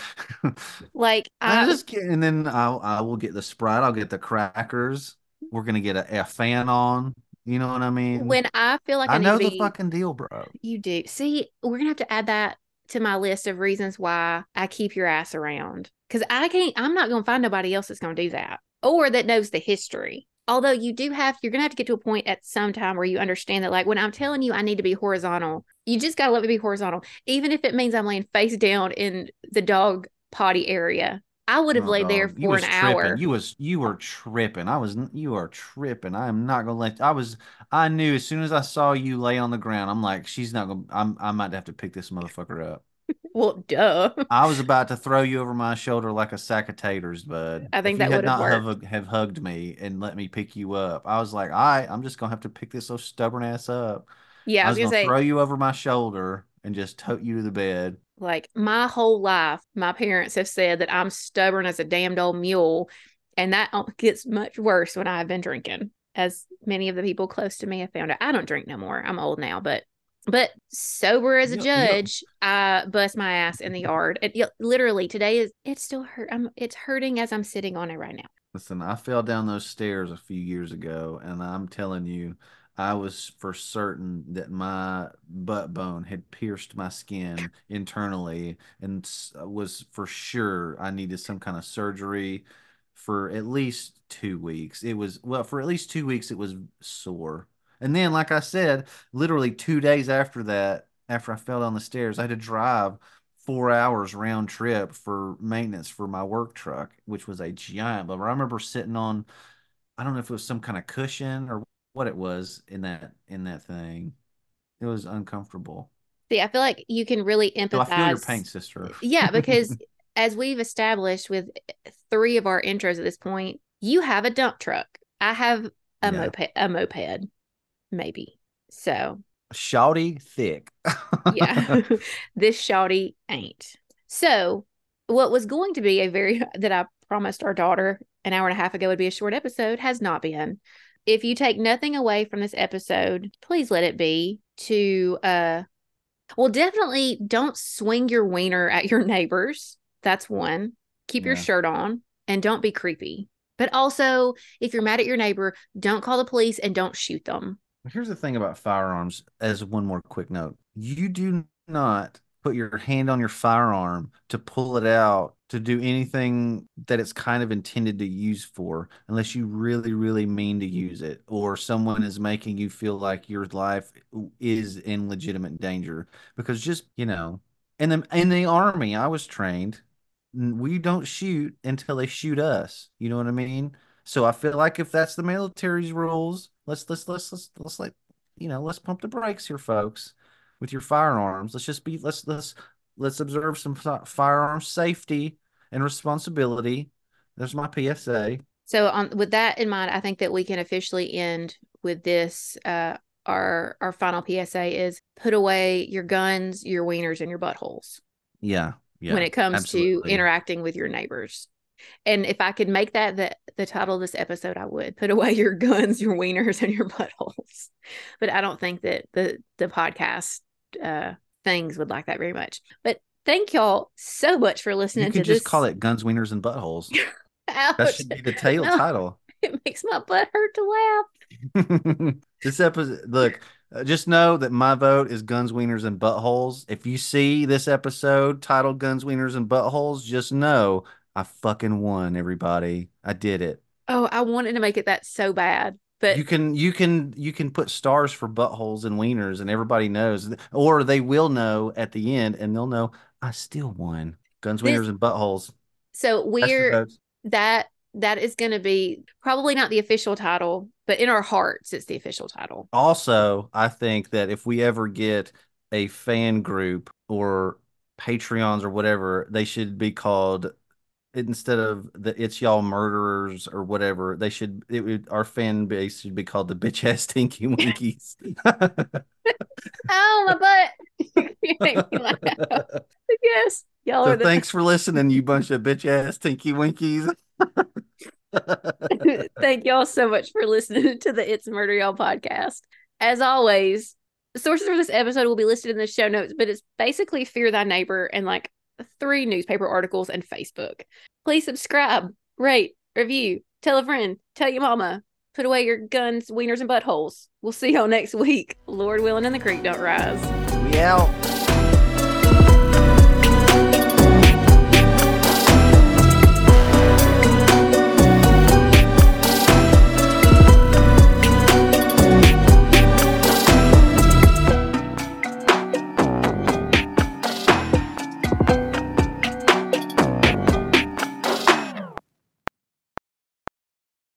Like I'm I, just kidding. And then I'll I will get the Sprite. I'll get the crackers. We're gonna get a, a fan on. You know what I mean? when I feel like I, I know to the be, fucking deal, bro. you do. See, we're gonna have to add that to my list of reasons why I keep your ass around. Because I can't. I'm not gonna find nobody else that's gonna do that or that knows the history. Although you do have, you're gonna have to get to a point at some time where you understand that, like when I'm telling you I need to be horizontal, you just gotta let me be horizontal, even if it means I'm laying face down in the dog potty area. I would have Oh, laid there for was an tripping. hour. You was you were tripping. I was you are tripping. I am not gonna let. I was. I knew as soon as I saw you lay on the ground. I'm like, she's not gonna. I'm. I might have to pick this motherfucker up. Well, duh. I was about to throw you over my shoulder like a sack of taters, bud. I think that would've not have, have hugged me and let me pick you up. I was like, all right, I'm just gonna have to pick this so stubborn ass up. Yeah, I was, gonna, gonna say, throw you over my shoulder and just tote you to the bed. like my whole life, my parents have said that I'm stubborn as a damned old mule, and that gets much worse when I've been drinking. As many of the people close to me have found out, I don't drink no more. I'm old now, but but sober as a Yep, yep. judge, I bust my ass in the yard. It, literally today is it's still hurt. I'm it's hurting as I'm sitting on it right now. Listen, I fell down those stairs a few years ago, and I'm telling you, I was for certain that my butt bone had pierced my skin internally, and uh, was for sure I needed some kind of surgery for at least two weeks. It was well, for at least two weeks, it was sore. And then, like I said, literally two days after that, after I fell down the stairs, I had to drive four hours round trip for maintenance for my work truck, which was a giant. But I remember sitting on, I don't know if it was some kind of cushion or what it was in that in that thing. It was uncomfortable. See, I feel like you can really empathize. I feel your pain, sister. Yeah, because as we've established with three of our intros at this point, you have a dump truck. I have a Yeah. moped, a moped, maybe. So Shouty thick. yeah, this shawty ain't. So what was going to be a very that I promised our daughter an hour and a half ago would be a short episode has not been. If you take nothing away from this episode, please let it be to uh well definitely don't swing your wiener at your neighbors. That's one. Keep your Yeah. shirt on and don't be creepy. But also, if you're mad at your neighbor, don't call the police and don't shoot them. Here's the thing about firearms, as one more quick note. You do not put your hand on your firearm to pull it out to do anything that it's kind of intended to use for, unless you really, really mean to use it, or someone is making you feel like your life is in legitimate danger. Because just, you know, in the in the army, I was trained, we don't shoot until they shoot us. You know what I mean? So I feel like if that's the military's rules, let's let's let's let's let's like you know let's pump the brakes here, folks, with your firearms. Let's just be let's let's let's observe some firearm safety and responsibility. There's my PSA. So, on with that in mind, I think that we can officially end with this. Uh, our our final PSA is put away your guns, your wieners, and your buttholes Yeah, yeah. when it comes absolutely. to interacting with your neighbors. And if I could make that the the title of this episode, I would put away your guns, your wieners, and your buttholes. But I don't think that the the podcast uh, things would like that very much. But thank y'all so much for listening You to could just this. call it guns, wieners, and buttholes. That should be the tail No. title. It makes my butt hurt to laugh. this episode, look, uh, just know that my vote is guns, wieners, and buttholes. If you see this episode titled Guns, Wieners, and Buttholes, just know I fucking won, everybody. I did it. Oh, I wanted to make it that so bad, but You can you can you can put stars for buttholes and wieners and everybody knows or they will know at the end and they'll know I still won. Guns, This- wieners, and buttholes. so we're that that is going to be probably not the official title, but in our hearts, it's the official title. Also, I think that if we ever get a fan group or Patreons or whatever, they should be called instead of the It's Y'all Murderers or whatever. They should it would our fan base should be called the Bitch Ass Tinky Winkies. Oh, my butt! You make me laugh. yes, y'all so are the thanks for listening, you bunch of bitch ass Tinky Winkies. Thank y'all so much for listening to the It's Murder Y'all podcast. As always, sources for this episode will be listed in the show notes, but it's basically Fear Thy Neighbor and like three newspaper articles and Facebook. Please subscribe, rate, review, tell a friend, tell your mama, put away your guns, wieners, and buttholes. We'll see y'all next week. Lord willing, and the creek don't rise. we out.